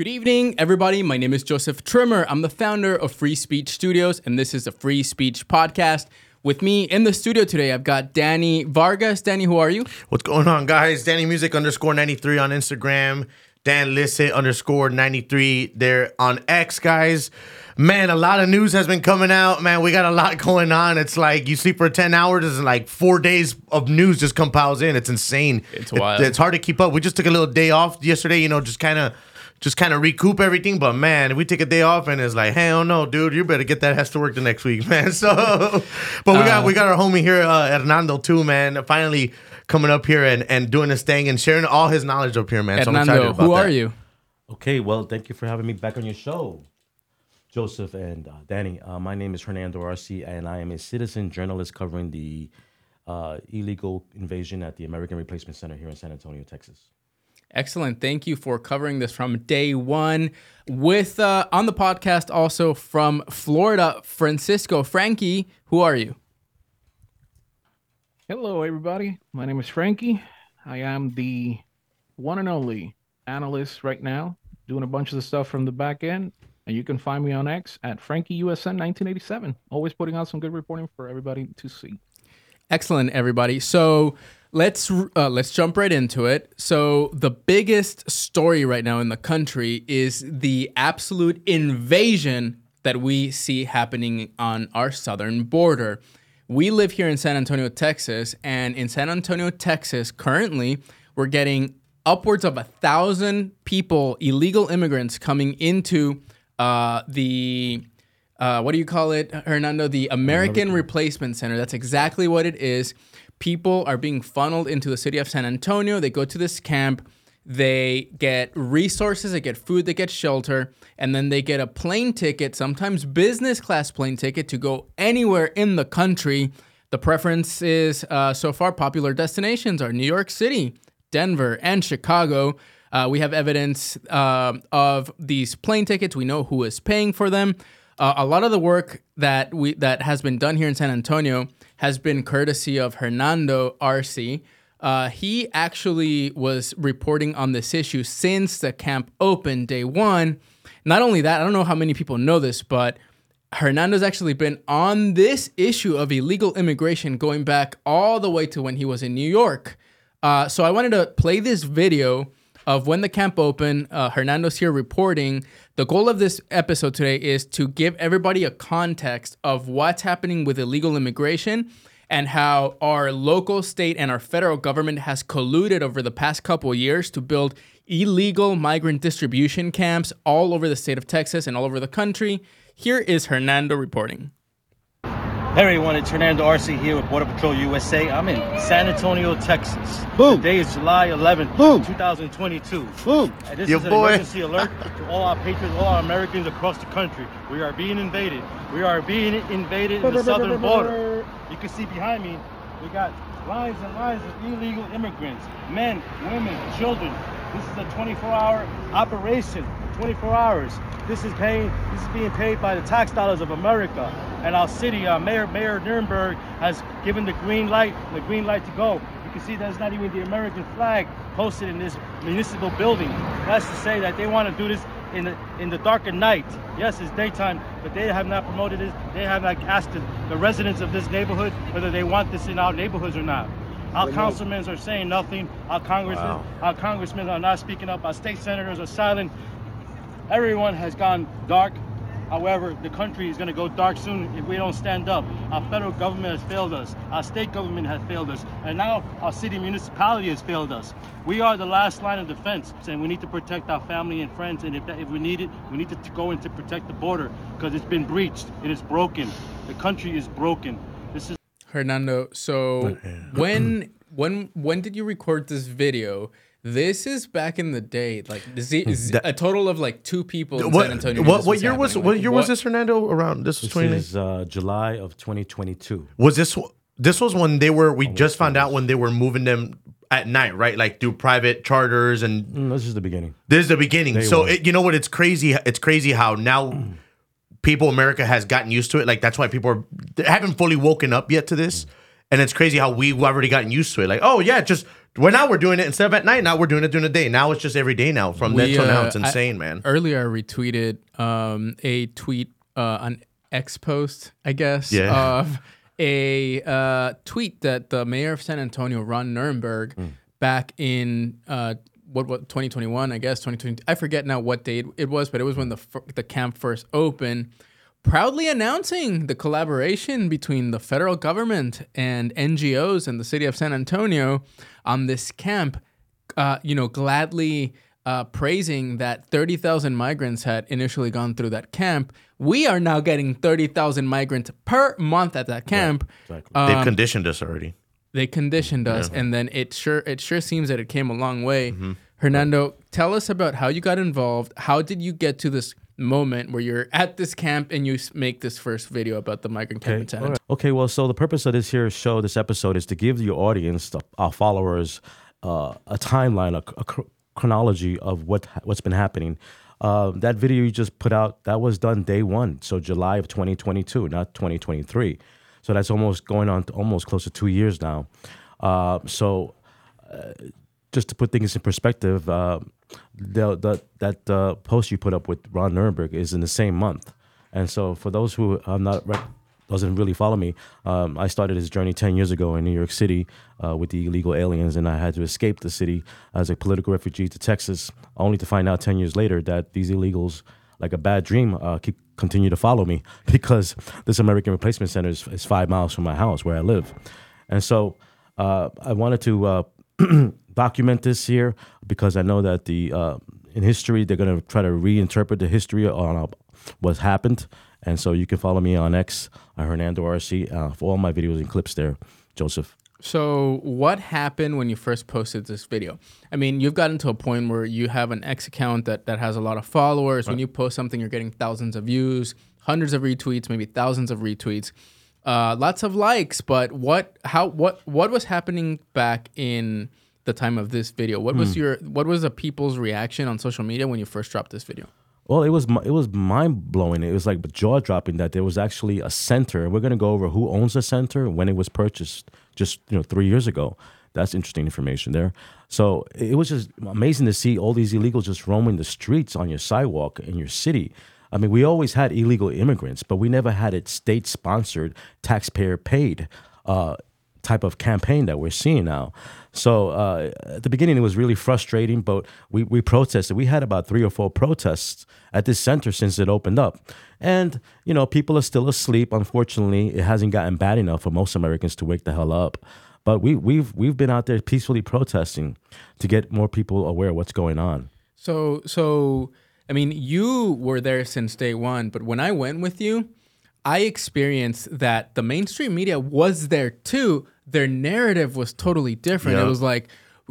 Good evening, everybody. My name is Joseph Trimmer. I'm the founder of Free Speech Studios, and this is a Free Speech podcast. With me in the studio today, I've got Danny Vargas. Danny, who are you? What's going on, guys? Danny Music underscore 93 on Instagram. Dan Lisset underscore 93 there on X, guys. Man, a lot of news has been coming out. Man, we got a lot going on. It's like you sleep for 10 hours, and like four days of news just compiles in. It's insane. It's wild. It, it's hard to keep up. We just took a little day off yesterday, you know, just kind of just kind of recoup everything. But man, if we take a day off and it's like, hell no, dude, you better get that has to work the next week, man. So, but we got we got our homie here, uh, Hernando too, man. Finally coming up here and, and doing this thing and sharing all his knowledge up here, man. So I'm excited Hernando, about who that. are you? Okay, well, thank you for having me back on your show, Joseph and uh, Danny. Uh, my name is Hernando Arce, and I am a citizen journalist covering the uh, illegal invasion at the American Replacement Center here in San Antonio, Texas. Excellent. Thank you for covering this from day one. With uh, on the podcast also from Florida, Francisco Frankie. Who are you? Hello, everybody. My name is Frankie. I am the one and only analyst right now, doing a bunch of the stuff from the back end. And you can find me on X at FrankieUSN1987. Always putting out some good reporting for everybody to see. Excellent, everybody. So let's uh, let's jump right into it. So the biggest story right now in the country is the absolute invasion that we see happening on our southern border. We live here in San Antonio, Texas, and in San Antonio, Texas, currently we're getting upwards of a thousand people, illegal immigrants, coming into uh, the uh, what do you call it, Hernando? The American Replacement Center. That's exactly what it is. People are being funneled into the city of San Antonio. They go to this camp. They get resources, they get food, they get shelter, and then they get a plane ticket, sometimes business class plane ticket, to go anywhere in the country. The preference is uh, so far popular destinations are New York City, Denver, and Chicago. Uh, we have evidence uh, of these plane tickets. We know who is paying for them. Uh, a lot of the work that we that has been done here in San Antonio has been courtesy of Hernando Arce. Uh, he actually was reporting on this issue since the camp opened day one. Not only that, I don't know how many people know this, but Hernando's actually been on this issue of illegal immigration going back all the way to when he was in New York. Uh, so I wanted to play this video of when the camp opened. Uh, Hernando's here reporting. The goal of this episode today is to give everybody a context of what's happening with illegal immigration and how our local, state, and our federal government has colluded over the past couple years to build illegal migrant distribution camps all over the state of Texas and all over the country. Here is Hernando reporting. Hey everyone, it's Hernando Arce here with Border Patrol USA. I'm in San Antonio, Texas. Boom. Today is July 11th, Boom. 2022. Boom. And this Your is an boy. emergency alert to all our patriots, all our Americans across the country. We are being invaded. We are being invaded in the southern border. You can see behind me, we got lines and lines of illegal immigrants, men, women, children. This is a 24-hour operation. 24 hours. This is paying. This is being paid by the tax dollars of America. And our city, uh, Mayor Mayor Nirenberg has given the green light, the green light to go. You can see there's not even the American flag posted in this municipal building. That's to say that they want to do this in the in the dark of night. Yes, it's daytime, but they have not promoted this. They have not asked the, the residents of this neighborhood whether they want this in our neighborhoods or not. Our councilmen are saying nothing. Our congressmen, Wow. our congressmen are not speaking up. Our state senators are silent. Everyone has gone dark. However, the country is going to go dark soon if we don't stand up. Our federal government has failed us. Our state government has failed us. And now our city municipality has failed us. We are the last line of defense, and we need to protect our family and friends. And if, that, if we need it, we need to go in to protect the border because it's been breached. It is broken. The country is broken. This is Hernando, so when when when did you record this video? This is back in the day, like z- z- a total of like two people in San What, Antonio. what, this what year was happening. what Like, year was this Hernando around? This was This twenty. is uh, July of 2022. Was this this was when they were? We just found out when they were moving them at night, right? Like through private charters, and Mm, this is the beginning. this is the beginning. so it, you know what? It's crazy. It's crazy how now people America has gotten used to it. Like that's why people are haven't fully woken up yet to this. And it's crazy how we've already gotten used to it. Like, oh yeah, just Well, now we're doing it instead of at night. Now we're doing it during the day. Now it's just every day now from then We, till now. uh, It's I- insane, man. Earlier, I retweeted um, a tweet uh, on X post, I guess, Yeah. of a uh, tweet that the mayor of San Antonio, Ron Nirenberg, Hmm. back in uh, what what 2021, I guess 2020. I forget now what date it was, but it was when the the camp first opened. Proudly announcing the collaboration between the federal government and NGOs and the city of San Antonio on this camp uh, you know, gladly uh, praising that 30,000 migrants had initially gone through that camp. We are now getting 30,000 migrants per month at that camp. exactly. Um, They've conditioned us already. They conditioned us, and then it sure it sure seems that it came a long way. Mm-hmm. Hernando, tell us about how you got involved. How did you get to this moment where you're at this camp and you make this first video about the migrant camp in San Antonio? Okay, well, so the purpose of this here show, this episode, is to give your audience, the, our followers, uh, a timeline, a, a chro- chronology of what what's been happening. Uh, that video you just put out, that was done day one, so July of 2022, not 2023. So that's almost going on almost close to two years now. Uh, so just to put things in perspective, uh, the, the, that uh, post you put up with Ron Nirenberg is in the same month. And so, for those who are not rec- doesn't really follow me, um, I started this journey ten years ago in New York City uh, with the illegal aliens, and I had to escape the city as a political refugee to Texas, only to find out ten years later that these illegals, like a bad dream, uh, keep continue to follow me because this American Replacement Center is, is five miles from my house where I live, and so uh, I wanted to. Document this here because I know that the uh, in history they're gonna try to reinterpret the history on uh, what's happened, and so you can follow me on X, uh, Hernando RC, uh, for all my videos and clips there, Joseph. So, what happened when you first posted this video? I mean, you've gotten to a point where you have an X account that, that has a lot of followers. When you post something, you're getting thousands of views, hundreds of retweets, maybe thousands of retweets, uh, lots of likes. But what, how, what, what was happening back in the time of this video? What was your, what was the people's reaction on social media when you first dropped this video? Well, it was it was mind blowing. It was like jaw dropping that there was actually a center. We're gonna go over who owns the center when it was purchased just you know three years ago. That's interesting information there. So it was just amazing to see all these illegals just roaming the streets on your sidewalk in your city. I mean, we always had illegal immigrants, but we never had it state sponsored, taxpayer paid. Uh, type of campaign that we're seeing now. So uh, at the beginning, it was really frustrating, but we, we protested. We had about three or four protests at this center since it opened up. And, you know, people are still asleep. Unfortunately, it hasn't gotten bad enough for most Americans to wake the hell up. But we, we've, we've been out there peacefully protesting to get more people aware of what's going on. So, so I mean, you were there since day one, but when I went with you, I experienced that the mainstream media was there too. Their narrative was totally different. It was like,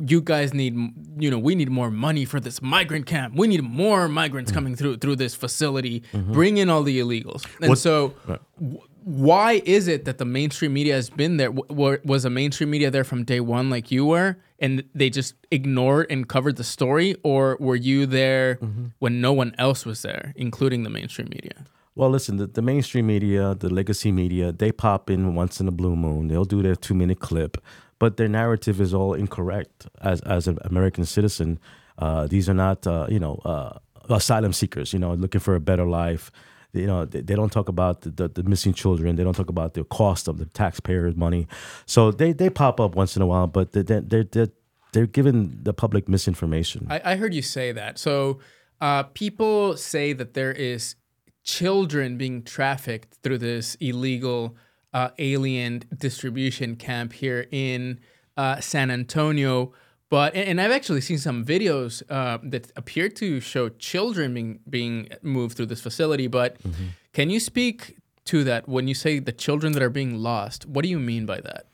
you guys need, you know, we need more money for this migrant camp. We need more migrants coming through through this facility. Mm-hmm. Bring in all the illegals. And so, w- why is it that the mainstream media has been there? W- w- was the mainstream media there from day one, like you were, and they just ignored and covered the story, or were you there mm-hmm. when no one else was there, including the mainstream media? Well, listen, the, the mainstream media, the legacy media, they pop in once in a blue moon. They'll do their two minute clip, but their narrative is all incorrect. As as an American citizen, uh, these are not uh, you know uh, asylum seekers. You know, looking for a better life. You know, they, they don't talk about the, the, the missing children. They don't talk about the cost of the taxpayers' money. So they, they pop up once in a while, but they they're, they're, they're, they're giving the public misinformation. I, I heard you say that. So uh, people say that there is children being trafficked through this illegal uh, alien distribution camp here in uh, San Antonio. But and, and I've actually seen some videos uh, that appear to show children being being moved through this facility. But can you speak to that when you say the children that are being lost? What do you mean by that?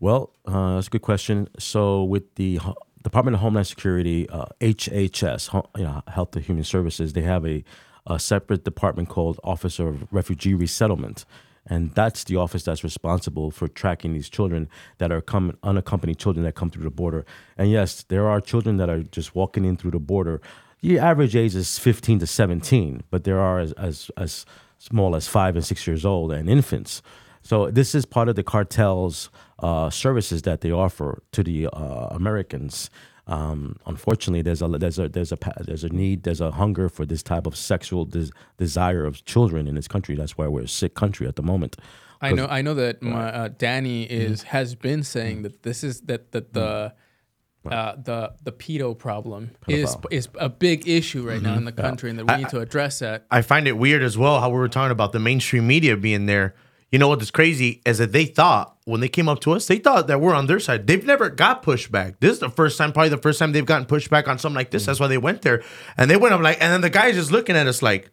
Well, uh, that's a good question. So, with the Department of Homeland Security, uh, HHS, you know, Health and Human Services, they have a, a separate department called Office of Refugee Resettlement. And that's the office that's responsible for tracking these children that are unaccompanied children that come through the border. And yes, there are children that are just walking in through the border. The average age is 15 to 17, but there are as, as, as small as five and six years old and infants. So this is part of the cartel's uh, services that they offer to the uh, Americans. Um, unfortunately, there's a there's a there's a there's a need there's a hunger for this type of sexual des- desire of children in this country. That's why we're a sick country at the moment. I know. I know that my, uh, Danny Mm-hmm. is has been saying that this is that that the. Uh, the the pedo problem is is a big issue right now in the country, and that we need to address that. I find it weird as well how we were talking about the mainstream media being there. You know what is crazy is that they thought when they came up to us, they thought that we're on their side. They've never got pushback. This is the first time, probably the first time they've gotten pushback on something like this. That's why they went there, and they went up like, and then the guy's just looking at us like,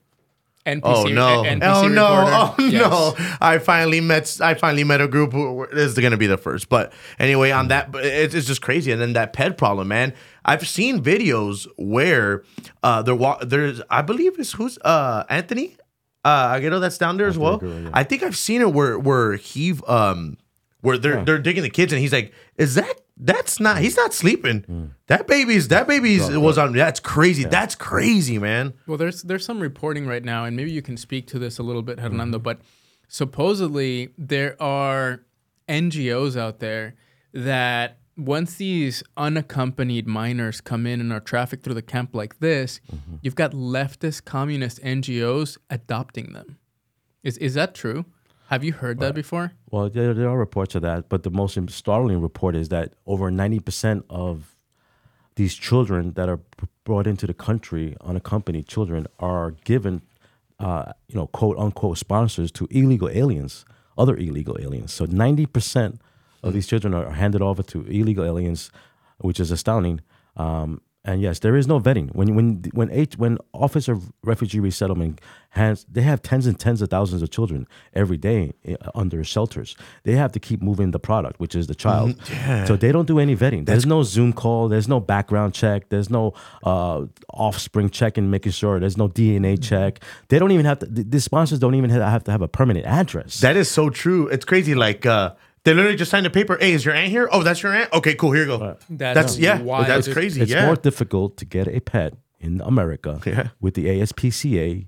NPC, Oh no! NPC oh no! reporter. Oh Yes. no! I finally met. I finally met a group. Who, this is gonna be the first. But anyway, on that, it's, it's just crazy. And then that ped problem, man. I've seen videos where uh, there wa- there's I believe it's who's uh Anthony uh Aguero that's down there as well. Aguero, yeah. I think I've seen it where where he um where they're they're digging the kids and he's like, is that that's not he's not sleeping. Mm. That baby's that baby's was on. That's crazy. That's crazy, man. Well, there's there's some reporting right now, and maybe you can speak to this a little bit, Mm-hmm. Hernando. But supposedly there are NGOs out there that once these unaccompanied minors come in and are trafficked through the camp like this, Mm-hmm. you've got leftist communist NGOs adopting them. Is is that true? Have you heard that before? Well, there, there are reports of that, but the most startling report is that over 90% of these children that are brought into the country, unaccompanied children, are given, uh, you know, quote unquote sponsors to illegal aliens, other illegal aliens. So 90% of these children are handed over to illegal aliens, which is astounding. Um, and yes, there is no vetting. When when when H, when Office of Refugee Resettlement has, they have tens and tens of thousands of children every day uh, under shelters. They have to keep moving the product, which is the child. So they don't do any vetting. There's no Zoom call. There's no background check. There's no uh, offspring check and making sure. There's no DNA check. They don't even have to. The, the sponsors don't even have to have a permanent address. That is so true. It's crazy. Like uh, they literally just signed a paper. Hey, is your aunt here? Oh, that's your aunt. Okay, cool. Here you go. That's That's, yeah. wild. That's crazy. it's yeah. more difficult to get a pet in America Yeah. with the ASPCA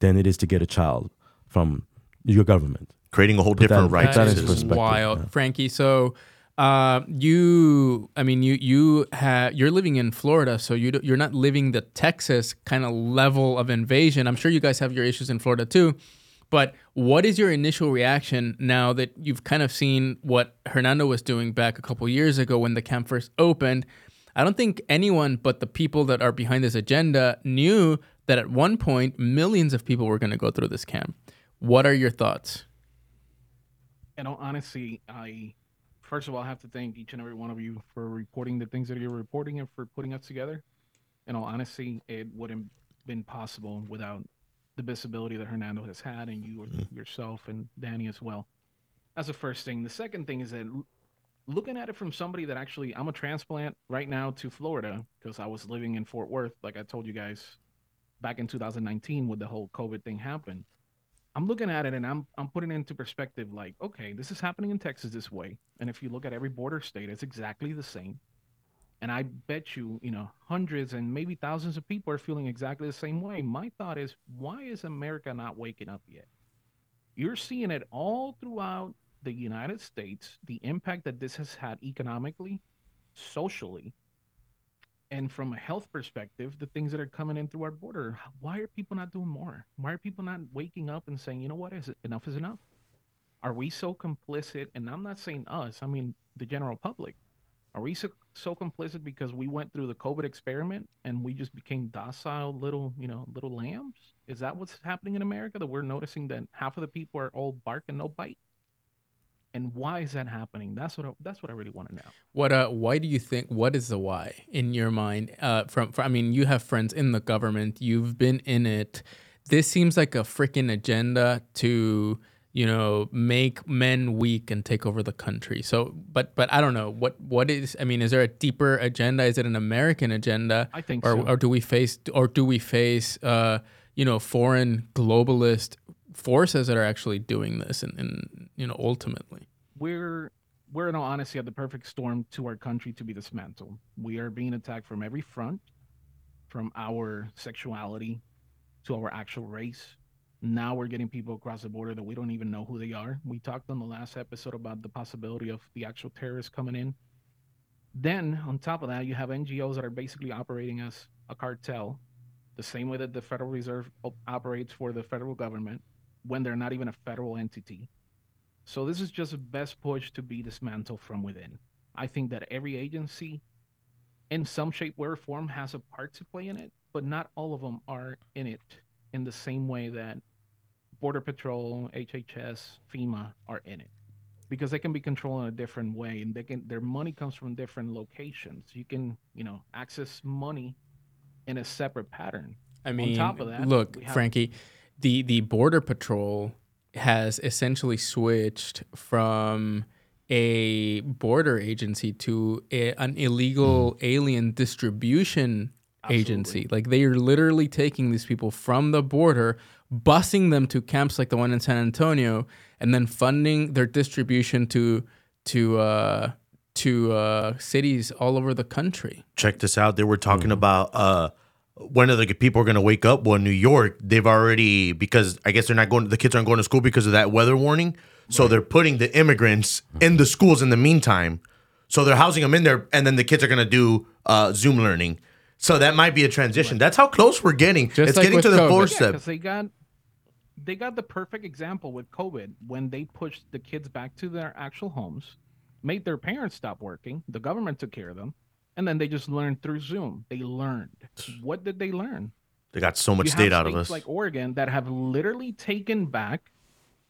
than it is to get a child from your government. Creating a whole that- different put right. that in That is perspective, wild, yeah. Frankie. So, uh, you, I mean, you you have you're living in Florida, so you do- you're not living the Texas kind of level of invasion. I'm sure you guys have your issues in Florida too. But what is your initial reaction now that you've kind of seen what Hernando was doing back a couple years ago when the camp first opened? I don't think anyone but the people that are behind this agenda knew that at one point millions of people were going to go through this camp. What are your thoughts? And all honesty, I first of all have to thank each and every one of you for reporting the things that you're reporting and for putting us together. In all honesty, it wouldn't been possible without the visibility that Hernando has had and you mm-hmm. yourself and Danny as well. That's the first thing. The second thing is that looking at it from somebody that actually I'm a transplant right now to Florida because I was living in Fort Worth, like I told you guys back in 2019 when the whole COVID thing happened. I'm looking at it and I'm I'm putting it into perspective like, okay, this is happening in Texas this way. And if you look at every border state, it's exactly the same. And I bet you, you know, hundreds and maybe thousands of people are feeling exactly the same way. My thought is, why is America not waking up yet? You're seeing it all throughout the United States, the impact that this has had economically, socially, and from a health perspective, the things that are coming in through our border. Why are people not doing more? Why are people not waking up and saying, you know what, is it enough is enough? Are we so complicit? And I'm not saying us, I mean the general public. Are we so, so complicit because we went through the COVID experiment and we just became docile little, you know, little lambs? Is that what's happening in America? That we're noticing that half of the people are all bark and no bite? And why is that happening? That's what I, that's what I really want to know. What uh why do you think what is the why in your mind? Uh from, from I mean you have friends in the government, you've been in it. This seems like a freaking agenda to, you know, make men weak and take over the country. So but but I don't know. What what is I mean, is there a deeper agenda? Is it an American agenda? I think or so. or do we face or do we face uh, you know, foreign globalist forces that are actually doing this and, and you know, ultimately? we're we're in all honesty at the perfect storm to our country to be dismantled. We are being attacked from every front, from our sexuality to our actual race Now we're getting people across the border that we don't even know who they are. We talked on the last episode about the possibility of the actual terrorists coming in. Then, on top of that, you have NGOs that are basically operating as a cartel, the same way that the Federal Reserve op- operates for the federal government when they're not even a federal entity. So, this is just a best push to be dismantled from within. I think that every agency, in some shape, or form, has a part to play in it, but not all of them are in it in the same way that Border Patrol, HHS, FEMA are in it because they can be controlled in a different way and they can their money comes from different locations. You can, you know, access money in a separate pattern. I mean, top of that, look, have- Frankie, the the border patrol has essentially switched from a border agency to a, an illegal mm-hmm. alien distribution agency. Like they are literally taking these people from the border, busing them to camps like the one in San Antonio, and then funding their distribution to to uh, to uh, cities all over the country. check this out. They were talking about uh when are the people are gonna wake up? Well, in New York, they've already because I guess they're not going. The kids aren't going to school because of that weather warning. So they're putting the immigrants in the schools in the meantime. So they're housing them in there, and then the kids are gonna do uh, Zoom learning. So that might be a transition. That's how close we're getting. Just it's like getting to the COVID. doorstep. because they got they got the perfect example with COVID when they pushed the kids back to their actual homes, made their parents stop working. The government took care of them, and then they just learned through Zoom. They learned. What did they learn? They got so much You state out of us. like Oregon that have literally taken back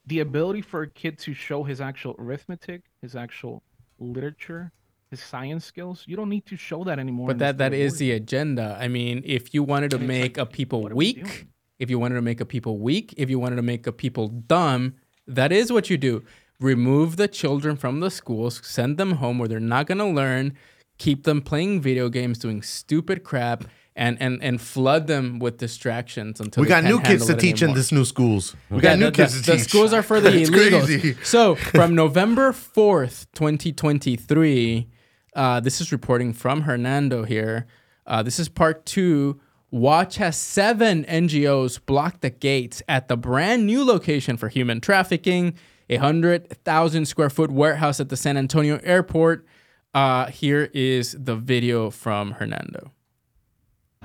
the ability for a kid to show his actual arithmetic, his actual literature, his science skills. You don't need to show that anymore. But that that state of is Oregon. the agenda. I mean, if you wanted to And make like, a people what we weak, if you wanted to make a people weak, if you wanted to make a people dumb, that is what you do. Remove the children from the schools, send them home where they're not going to learn, keep them playing video games, doing stupid crap, and and and flood them with distractions until we got new kids to handle it teach in anymore. this new schools. We Yeah, got new the, kids the, to the teach. schools are for the illegals. crazy. So from November 4th, 2023, uh, this is reporting from Hernando here. Uh, this is part two. Watch has seven NGOs block the gates at the brand new location for human trafficking, a 100,000 square foot warehouse at the San Antonio airport. Uh, here is the video from Hernando.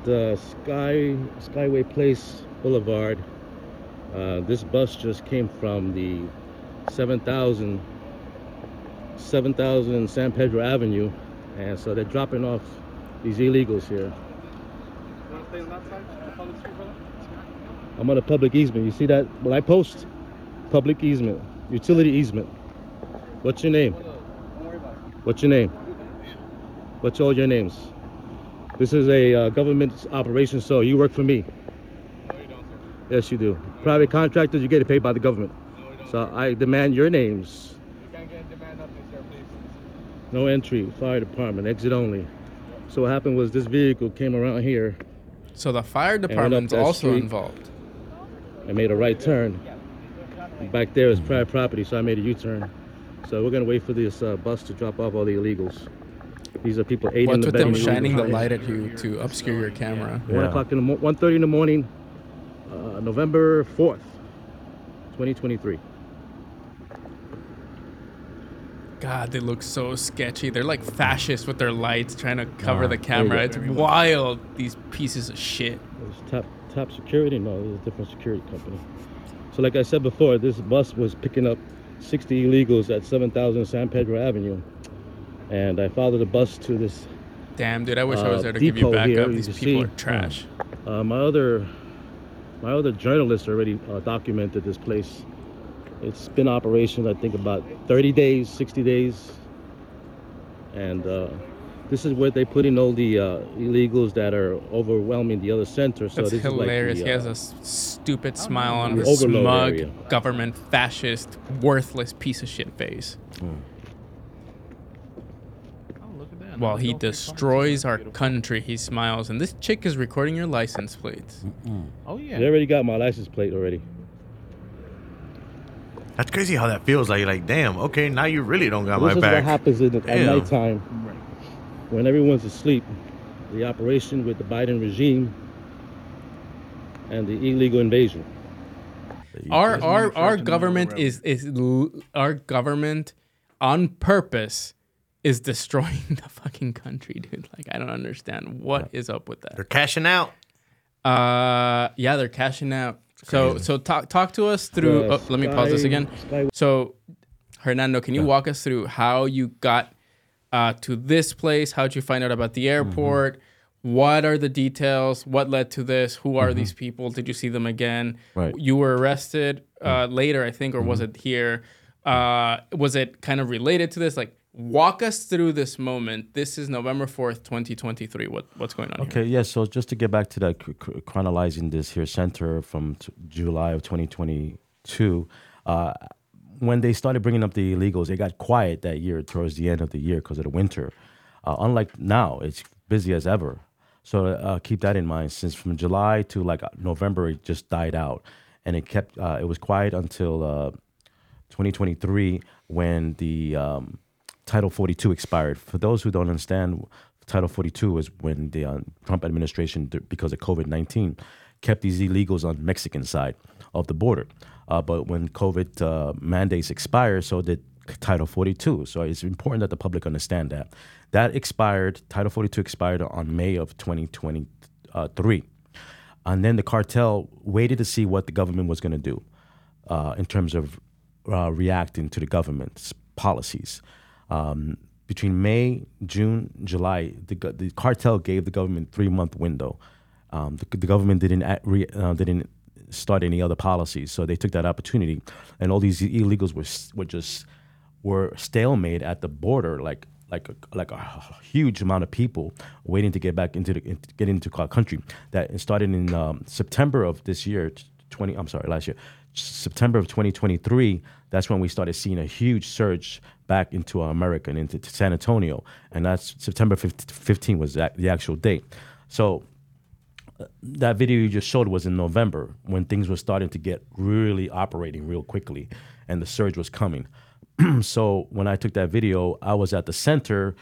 the Sky Skyway Place Boulevard. Uh, this bus just came from the 7000 7000 San Pedro Avenue, and so they're dropping off these illegals here. I'm on a public easement. You see that? When I post public easement, utility easement. What's your name? What's your name? What's all your names? This is a uh, government operation, so you work for me. Yes, you do. Private contractors, you get paid by the government. So I demand your names. No entry, fire department, exit only. So what happened was this vehicle came around here So the fire went up department's also street. involved. I made a right turn. Back there is private property, so I made a U-turn. So we're gonna wait for this uh, bus to drop off all the illegals. These are people aiding What's the with them shining the light at you to obscure your camera? One o'clock in the mo- 1.30 in the morning, uh, November 4th, 2023. God, they look so sketchy. They're like fascists with their lights trying to cover Ah, the camera. It's wild. These pieces of shit. It's top top security. No, is a different security company. So, like I said before, this bus was picking up 60 illegals at 7000 San Pedro Avenue, and I followed the bus to this. Damn, dude, I wish I was Uh, there to give you backup. here, These you people see. are trash. Uh, my other my other journalists already uh, documented this place. It's been operational, I think, about 30 days, 60 days, and uh, this is where they put in all the uh, illegals that are overwhelming the other center. So That's this hilarious. Is he like has the, a uh, s- stupid smile on his overload smug area. government fascist, worthless piece of shit face. Oh, look at that. While he we go for destroys our country, he smiles. And this chick is recording your license plates. Oh yeah. They already got my license plate already. That's crazy how that feels. Like, like, damn. Okay, now you really don't got this my is back. what happens in the, at Damn. nighttime Right. when everyone's asleep. The operation with the Biden regime and the illegal invasion. our our our in the middle government is is our government on purpose is destroying the fucking country, dude. Like I don't understand what is up with that. They're cashing out. Uh, yeah, they're cashing out. So so talk talk to us through. Uh, oh, let me pause this again. So, Hernando, can you walk us through how you got uh, to this place? How'd you find out about the airport? What are the details? What led to this? Who are these people? Did you see them again? Right. You were arrested uh, later, I think, or was it here? Uh, was it kind of related to this? Like, walk us through this moment. This is November fourth, twenty twenty three. What what's going on? Okay, yeah. So just to get back to that, chr- chr- this here center from t- July of 2022, uh, when they started bringing up the illegals, it got quiet that year towards the end of the year because of the winter. Uh, unlike now, it's busy as ever. So uh, keep that in mind. Since from July to like November, it just died out, and it kept. Uh, it was quiet until uh, 2023 when the um, Title 42 expired. For those who don't understand, Title 42 was when the uh, Trump administration, because of COVID 19, kept these illegals on Mexican side of the border. Uh, but when COVID uh, mandates expired, so did Title 42. So it's important that the public understand that. That expired, Title 42 expired on May of 2023. And then the cartel waited to see what the government was going to do uh, in terms of uh, reacting to the government's policies. Um, between May, June, July, the, the cartel gave the government three month window. Um, the, the government didn't re, uh, didn't start any other policies, so they took that opportunity, and all these illegals were were just were stalemate at the border, like like a, like a huge amount of people waiting to get back into the get into our country. That started in um, September of this year, twenty. I'm sorry, last year, September of 2023. That's when we started seeing a huge surge back into our America and into San Antonio, and that's September 15 15 was the actual date. So that video you just showed was in November when things were starting to get really operating real quickly and the surge was coming. so when I took that video, I was at the center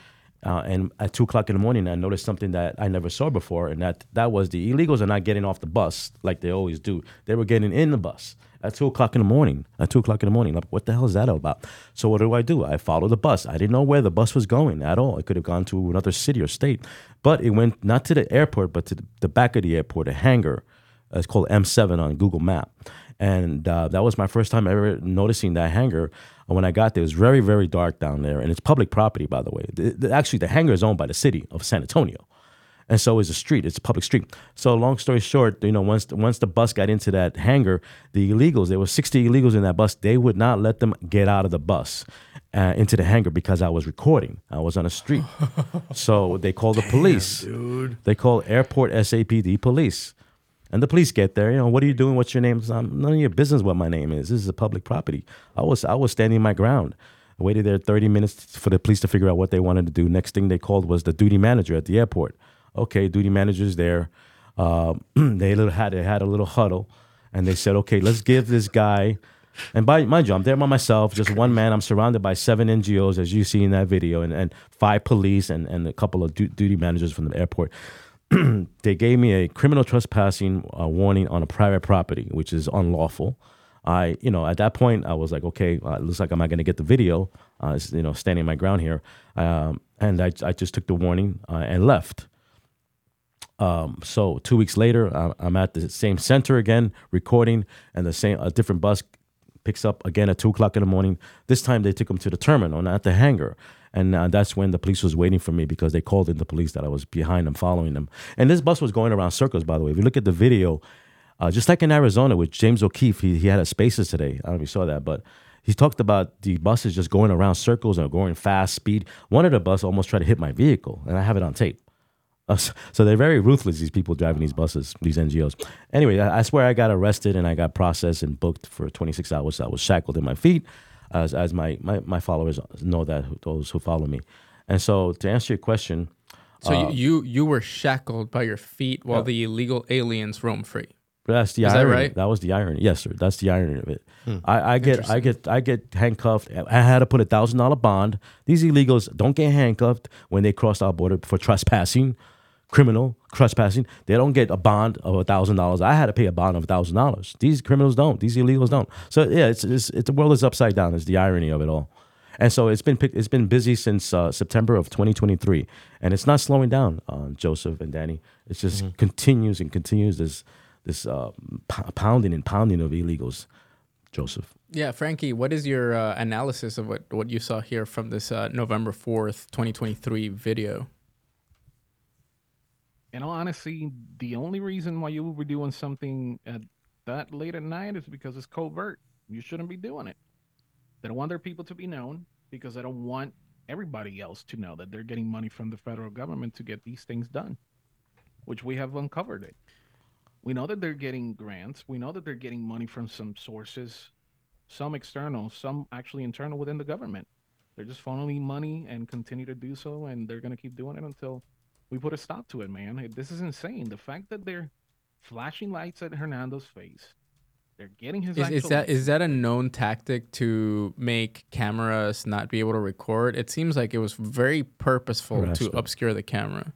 uh, and at two o'clock in the morning, I noticed something that I never saw before, and that that was the illegals are not getting off the bus like they always do. They were getting in the bus at two o'clock in the morning. At two o'clock in the morning, like what the hell is that all about? So what do I do? I follow the bus. I didn't know where the bus was going at all. It could have gone to another city or state, but it went not to the airport, but to the, back of the airport, a hangar. Uh, It's called M7 on Google Map, and uh, that was my first time ever noticing that hangar. And when I got there, it was very, very dark down there, and it's public property, by the way. The- the- actually, the hangar is owned by the city of San Antonio, and so is the street. It's a public street. So, long story short, you know, once once the bus got into that hangar, the illegals, there were 60 illegals in that bus. They would not let them get out of the bus uh, into the hangar because I was recording. I was on a street, so they called the police. dude. They called airport SAPD police. And the police get there, you know, what are you doing? What's your name? Um, none of your business what my name is. This is a public property. I was I was standing my ground. I waited there 30 minutes for the police to figure out what they wanted to do. Next thing they called was the duty manager at the airport. Okay, duty manager's there. Uh, they had they had a little huddle, and they said, okay, let's give this guy. And by mind you, I'm there by myself, just one man. I'm surrounded by seven NGOs, as you see in that video, and, and five police and, and a couple of du- duty managers from the airport they gave me a criminal trespassing uh, warning on a private property, which is unlawful. I, you know, at that point, I was like, okay, uh, it looks like I'm not going to get the video. Uh, you know, standing my ground here, um, and I, I just took the warning uh, and left. Um, so two weeks later, I'm at the same center again, recording, and the same a different bus picks up again at two o'clock in the morning. This time they took him to the terminal, not the hangar. And uh, that's when the police was waiting for me because they called in the police that I was behind them, following them. And this bus was going around circles, by the way. If you look at the video, uh, just like in Arizona with James O'Keefe, he, he had a Spaces today. I don't know if you saw that, but he talked about the buses just going around circles and going fast speed. One of the bus almost tried to hit my vehicle, and I have it on tape. Uh, so they're very ruthless, these people driving these buses, these NGOs. Anyway, I, I swear I got arrested and I got processed and booked for 26 hours. I was shackled in my feet, as, as my, my, my followers know that, those who follow me. And so to answer your question, So Uh, you, you were shackled by your feet while the illegal aliens roam free. That's the Is that irony. right? That was the irony. Yes, sir. That's the irony of it. I, I get, I get, I get handcuffed. I had to put a thousand dollar bond. These illegals don't get handcuffed when they cross our border for trespassing. Criminal trespassing, they don't get a bond of a thousand dollars. I had to pay a bond of a thousand dollars. These criminals don't. These illegals don't. So yeah, it's, it's, it's the world is upside down. Is the irony of it all. And so it's been it's been busy since uh, September of 2023, and it's not slowing down, uh, Joseph and Danny. It just continues and continues this this uh, p- pounding and pounding of illegals, Joseph. Yeah, Frankie, what is your uh, analysis of what, what you saw here from this uh, November 4th, 2023 video? In all honesty, the only reason why you be doing something at that late at night is because it's covert. You shouldn't be doing it. They don't want their people to be known because they don't want everybody else to know that they're getting money from the federal government to get these things done, which we have uncovered it. We know that they're getting grants. We know that they're getting money from some sources, some external, some actually internal within the government. They're just funneling money and continue to do so, and they're going to keep doing it until we put a stop to it, man. This is insane. The fact that they're flashing lights at Hernando's face, they're getting his. Is, is that is that a known tactic to make cameras not be able to record? It seems like it was very purposeful to Harassment. obscure the camera.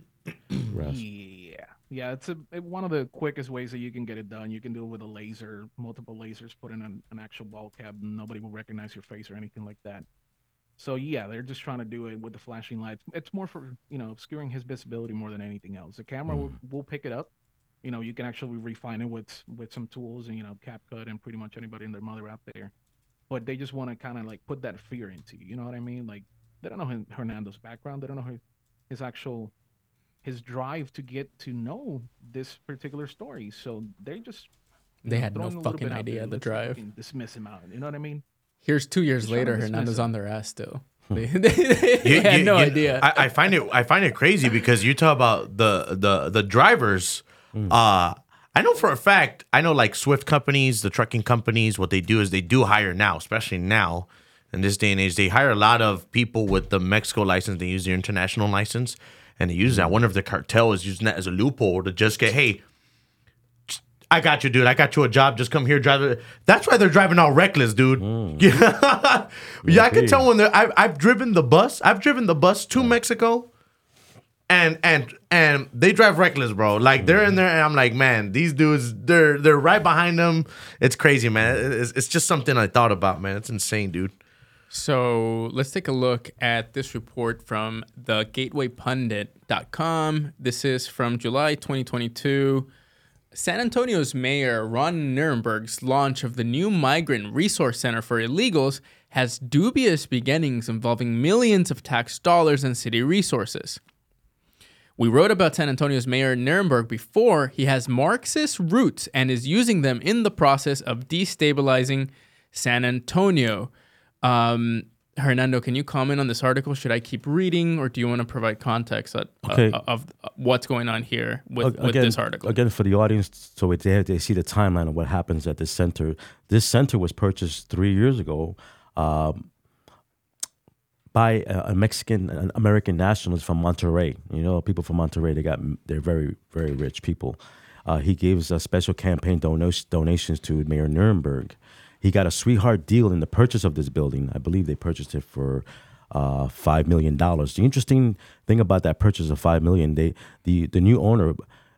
Russ. Yeah, yeah. It's a it- one of the quickest ways that you can get it done. You can do it with a laser, multiple lasers, put in an, an actual ball cap, nobody will recognize your face or anything like that. So yeah, they're just trying to do it with the flashing lights. It's more for you know obscuring his visibility more than anything else. The camera will, mm. will pick it up. You know, you can actually refine it with with some tools and you know CapCut and pretty much anybody and their mother out there. But they just want to kind of like put that fear into you. You know what I mean? Like they don't know Hernando's background. They don't know his, his actual his drive to get to know this particular story. So they just They had no throwing a little fucking idea the drive. Dismiss him out. You know what I mean? Here's two years Just later, dismiss Hernando's on their ass still. They, they, they You- had you- no you- idea. I, I find it I find it crazy because you talk about the the the drivers. Uh I know for a fact, I know like Swift companies, the trucking companies, what they do is they do hire now, especially now in this day and age, they hire a lot of people with the Mexico license. They use their international license and they use that. I wonder if the cartel is using that as a loophole to just get, hey, I got you, dude. I got you a job. Just come here, drive it. That's why they're driving all reckless, dude. Yeah, mm. yeah. I can tell when they're. I've, I've driven the bus. I've driven the bus to Mexico, and and and they drive reckless, bro. Like they're in mm. there, and I'm like, man, these dudes, they're they're right behind them. It's crazy, man. It's, it's just something I thought about, man. It's insane, dude. So let's take a look at this report from the gatewaypundit.com. This is from July 2022. San Antonio's mayor, Ron Nirenberg's launch of the new Migrant Resource Center for Illegals has dubious beginnings involving millions of tax dollars and city resources. We wrote about San Antonio's mayor Nirenberg before. He has Marxist roots and is using them in the process of destabilizing San Antonio. Um, Hernando, can you comment on this article? Should I keep reading, or do you want to provide context of, Okay. of, of what's going on here with, Ag- with this article? Again, for the audience, so they, they see the timeline of what happens at this center. This center was purchased three years ago um, by a, a Mexican an American nationalist from Monterrey. You know, people from Monterrey, they got they're very very rich people. Uh, he gave us special campaign dono- donations to Mayor Nirenberg. He got a sweetheart deal in the purchase of this building. I believe they purchased it for uh, five million dollars. The interesting thing about that purchase of five million, they the the new owner.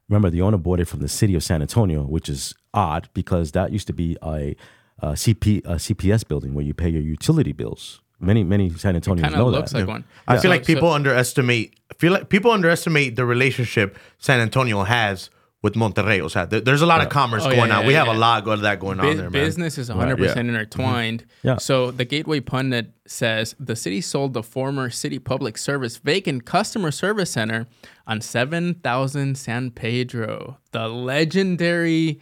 Remember, the owner bought it from the city of San Antonio, which is odd because that used to be a, a CP a CPS building where you pay your utility bills. Many many San Antonians know of that. looks like one. I So- feel like so- people underestimate. I feel like people underestimate the relationship San Antonio has with Monterrey. O sea, there- there's a lot of commerce Oh, going yeah, on. we yeah, have yeah. a lot of that going Bu- on there, man. business is 100% intertwined. Mm-hmm. Yeah. So the Gateway Pundit says the city sold the former city public service vacant customer service center on 7000 San Pedro. The legendary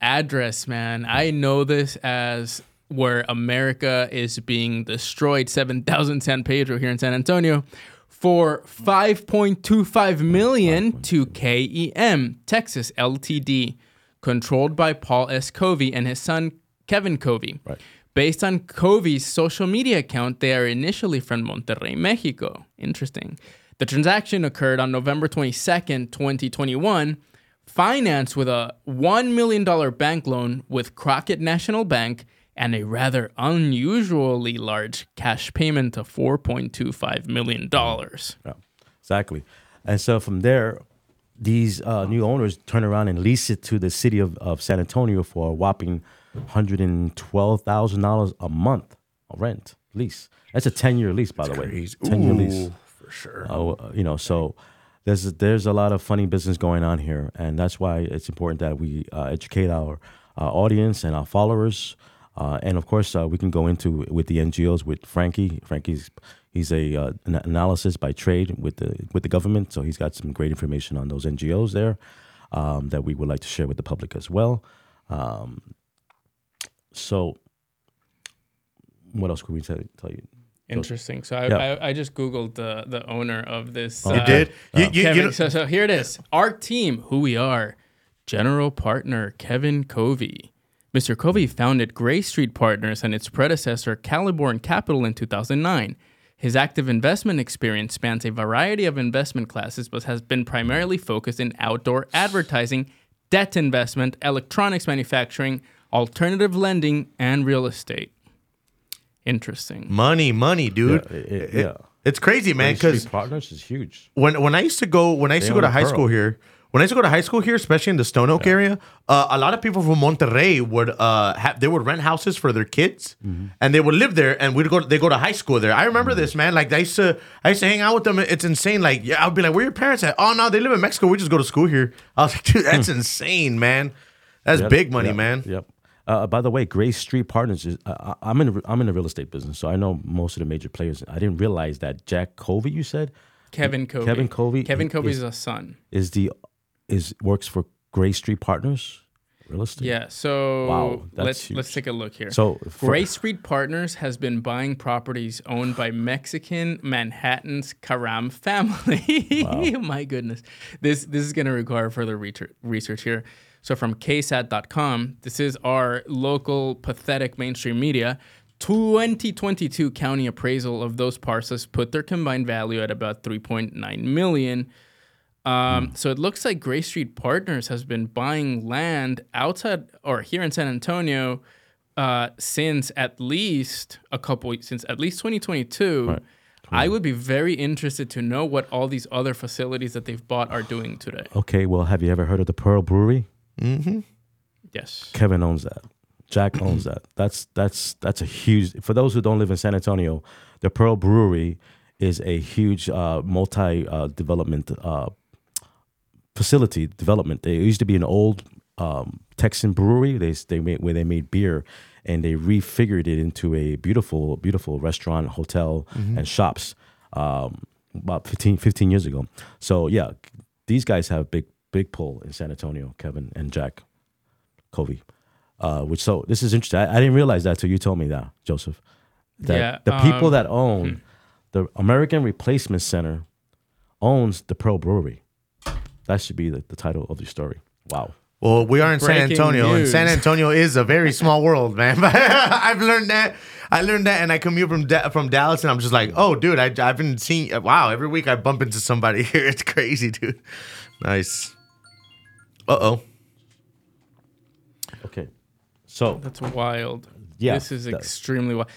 address, man. I know this as where America is being destroyed, 7000 San Pedro here in San Antonio. For 5.25 million to KEM Texas Ltd, controlled by Paul S. Covey and his son Kevin Covey. Right. Based on Covey's social media account, they are initially from Monterrey, Mexico. Interesting. The transaction occurred on November 22nd, 2021, financed with a $1 million bank loan with Crockett National Bank and a rather unusually large cash payment of $4.25 million. Yeah, exactly. And so from there, these uh, new owners turn around and lease it to the city of, of San Antonio for a whopping hundred and twelve thousand dollars a month of rent lease. That's a ten year lease, by the way. Ten year lease. For sure. Uh, you know, so there's there's a lot of funny business going on here, and that's why it's important that we uh, educate our uh, audience and our followers. Uh, and of course, uh, we can go into with the NGOs with Frankie. Frankie's he's a uh, an analysis by trade with the with the government, so he's got some great information on those NGOs there um, that we would like to share with the public as well. Um, so, what else could we tell, tell you? Interesting. So I, Yeah. I, I just googled the the owner of this. Oh, you uh, did? You, you, you Kevin, know- so, so here it is. Our team, who we are, general partner Kevin Covey. Mr. Covey founded Gray Street Partners and its predecessor Caliborn Capital in 2009. His active investment experience spans a variety of investment classes, but has been primarily focused in outdoor advertising, debt investment, electronics manufacturing, alternative lending, and real estate. Interesting. money, money, dude. Yeah, it- it- It- yeah. It's crazy, man. Main Street Because Partners is huge. when when I used to go when I used They to go to high Pearl. school here, when I used to go to high school here, especially in the Stone Oak area, uh, a lot of people from Monterrey would uh have they would rent houses for their kids, Mm-hmm. and they would live there, and we'd go they go to high school there. I remember this, man. Like I used to I used to hang out with them. It's insane. Like yeah, I'd be like, where your parents at? Oh no, they live in Mexico. We just go to school here. I was like, dude, that's insane, man. That's Yep, big money, yep, man. Yep. Uh, by the way, Gray Street Partners is. Uh, I'm in. I'm in the real estate business, so I know most of the major players. I didn't realize that Jack Covey, you said, Kevin Covey. Kevin Covey Kevin is- Covey is a son. is the is works for Gray Street Partners Real Estate. Yeah. So Wow, let's huge. let's take a look here. So Gray Street Partners has been buying properties owned by Mexican Manhattan's Karam family. Wow. My goodness, this this is going to require further research research here. So from KSAT.com, this is our local pathetic mainstream media. 2022 county appraisal of those parcels put their combined value at about 3.9 million. Um, So it looks like Gray Street Partners has been buying land outside or here in San Antonio uh, since at least a couple since at least 2022. I would be very interested to know what all these other facilities that they've bought are doing today. Okay, well, have you ever heard of the Pearl Brewery? Yes. Kevin owns that. Jack owns that. That's that's that's a huge. For those who don't live in San Antonio, the Pearl Brewery is a huge uh, multi uh, development uh, facility development. They used to be an old um, Texan brewery. They they made where they made beer, and they refigured it into a beautiful beautiful restaurant, hotel, and shops. Um, about 15, 15 years ago. So yeah, these guys have big big pull in San Antonio. Kevin and Jack Covey. Uh, which so this is interesting. I, I didn't realize that till you told me that, Joseph. That Yeah, the people um, that own the American Replacement Center owns the Pearl Brewery. That should be the, the title of the story. Wow. Well, we are in San Breaking Antonio, and. San Antonio is a very small world, man. But I've learned that. I learned that, and I commute from da- from Dallas, and I'm just like, oh, dude, I, I've been seeing. Wow, every week I bump into somebody here. It's crazy, dude. Nice. Uh oh. Okay. So That's wild. Yeah, This is that- extremely wild.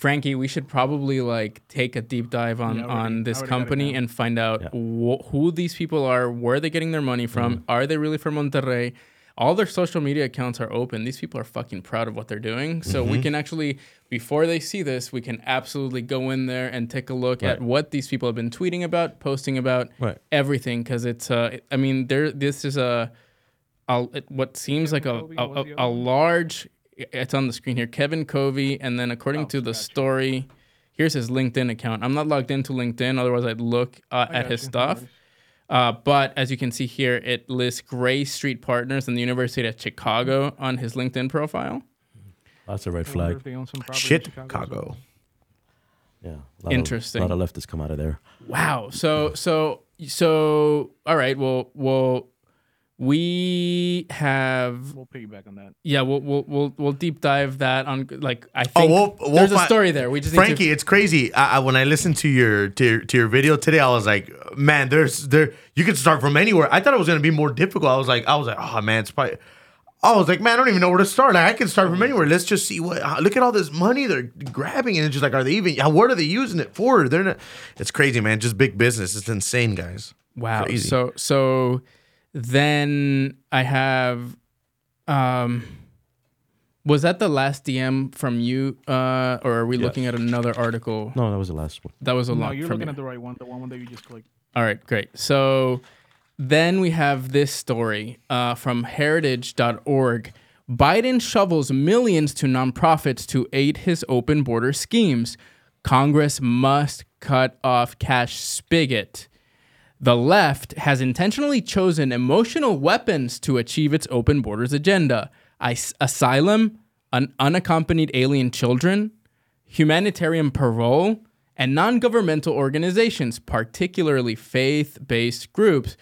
Frankie, we should probably like take a deep dive on Yeah, already- on this already got it company and find out Yeah. wh- who these people are, where they're getting their money from, Mm-hmm. are they really from Monterrey? All their social media accounts are open. These people are fucking proud of what they're doing. So Mm-hmm. we can actually, before they see this, we can absolutely go in there and take a look at what these people have been tweeting about, posting about, Right. everything. Because it's, uh, I mean, there. This is a, a what seems like a a, what was the a, a large. It's on the screen here. Kevin Covey, and then according to the story, here's his LinkedIn account. I'm not logged into LinkedIn, otherwise I'd look uh, at his you. Stuff. Uh, but as you can see here, it lists Gray Street Partners and the University of Chicago on his LinkedIn profile. that's a red flag. if they own some property in Shit, Chicago Chicago. Yeah. A lot Interesting. Of, a lot of leftists come out of there. Wow. So so so all right. Well well we have We'll piggyback on that. yeah we'll we'll we'll, we'll deep dive that on like I Oh, think we'll- we'll there's a story there. We just need Frankie, to, it's crazy. I, I, when I listened to your, to your to your video today, I was like, man, there's there. You can start from anywhere. I thought it was gonna be more difficult. I was like, I was like, oh man, it's probably. I was like, man, I don't even know where to start. Like, I can start from anywhere. Let's just see what. Look at all this money they're grabbing, and it's just like, are they even? yeah, What are they using it for? They're not. It's crazy, man. Just big business. It's insane, guys. Wow. Crazy. So so Then I have, um, was that the last DM from you, uh, or are we looking at another article? No, that was the last one. That was a No, lot you're looking you. at the right one, the one that you just clicked. All right, great. So then we have this story uh, from heritage.org. Biden shovels millions to nonprofits to aid his open border schemes. Congress must cut off cash spigot. The left has intentionally chosen emotional weapons to achieve its open borders agenda Is- asylum, un- unaccompanied alien children, humanitarian parole, and non governmental organizations, particularly faith based groups,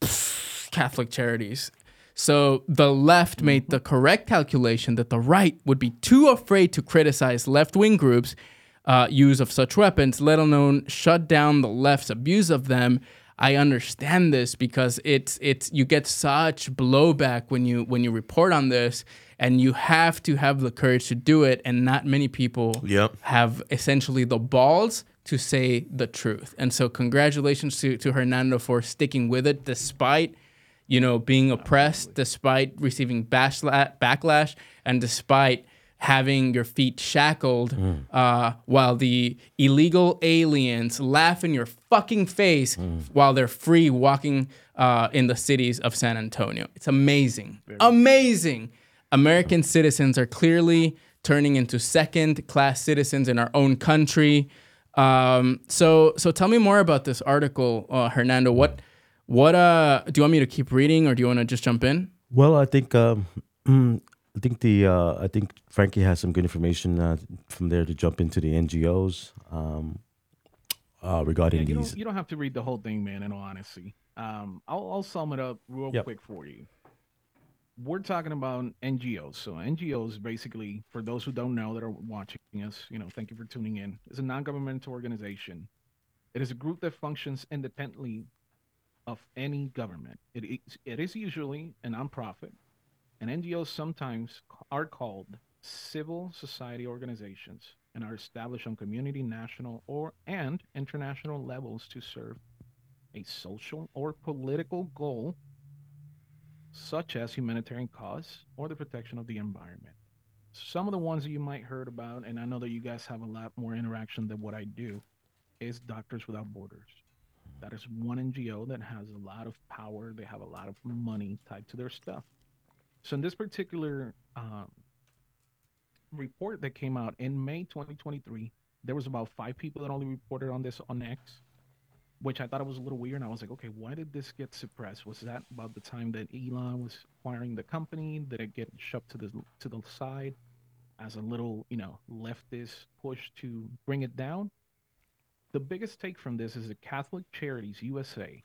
Pfft, Catholic charities. So the left made the correct calculation that the right would be too afraid to criticize left wing groups' uh, use of such weapons, let alone shut down the left's abuse of them. I understand this because it's it's you get such blowback when you when you report on this, and you have to have the courage to do it, and not many people Yep. have essentially the balls to say the truth. And so congratulations to, to Hernando for sticking with it despite, you know, being oppressed, despite receiving bashla- backlash, and despite having your feet shackled uh, while the illegal aliens laugh in your fucking face while they're free walking uh, in the cities of San Antonio. It's amazing. Amazing. American citizens are clearly turning into second class citizens in our own country. Um, so, so tell me more about this article, uh, Hernando. What, what, uh, do you want me to keep reading or do you want to just jump in? Well, I think um, I think the uh, I think Frankie has some good information uh, from there to jump into the NGOs um, uh, regarding Yeah, you these. don't, you don't have to read the whole thing, man. In all honesty, um, I'll, I'll sum it up real Yep. quick for you. We're talking about NGOs. So NGOs, basically, for those who don't know that are watching us, you know, thank you for tuning in. It's a non-governmental organization. It is a group that functions independently of any government. It is, it is usually a nonprofit, and NGOs sometimes are called civil society organizations and are established on community, national, or and international levels to serve a social or political goal, such as humanitarian cause or the protection of the environment. Some of the ones that you might heard about, and I know that you guys have a lot more interaction than what I do, is Doctors Without Borders. That is one NGO that has a lot of power. They have a lot of money tied to their stuff. So in this particular um, report that came out in May 2023, there was about five people that only reported on this on X, which I thought it was a little weird. And I was like, okay, why did this get suppressed? Was that about the time that Elon was acquiring the company? Did it get shoved to the to the side as a little, you know, leftist push to bring it down? The biggest take from this is the Catholic Charities USA.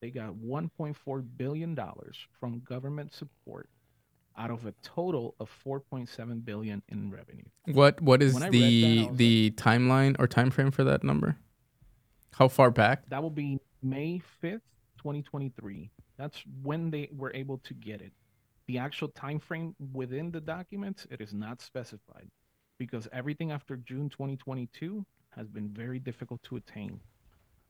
They got 1.4 billion dollars from government support out of a total of 4.7 billion in revenue. What, what is When read that, the, the timeline or time frame for that number? How far back? That will be May 5th, 2023. That's when they were able to get it. The actual time frame within the documents, it is not specified because everything after June 2022 has been very difficult to attain.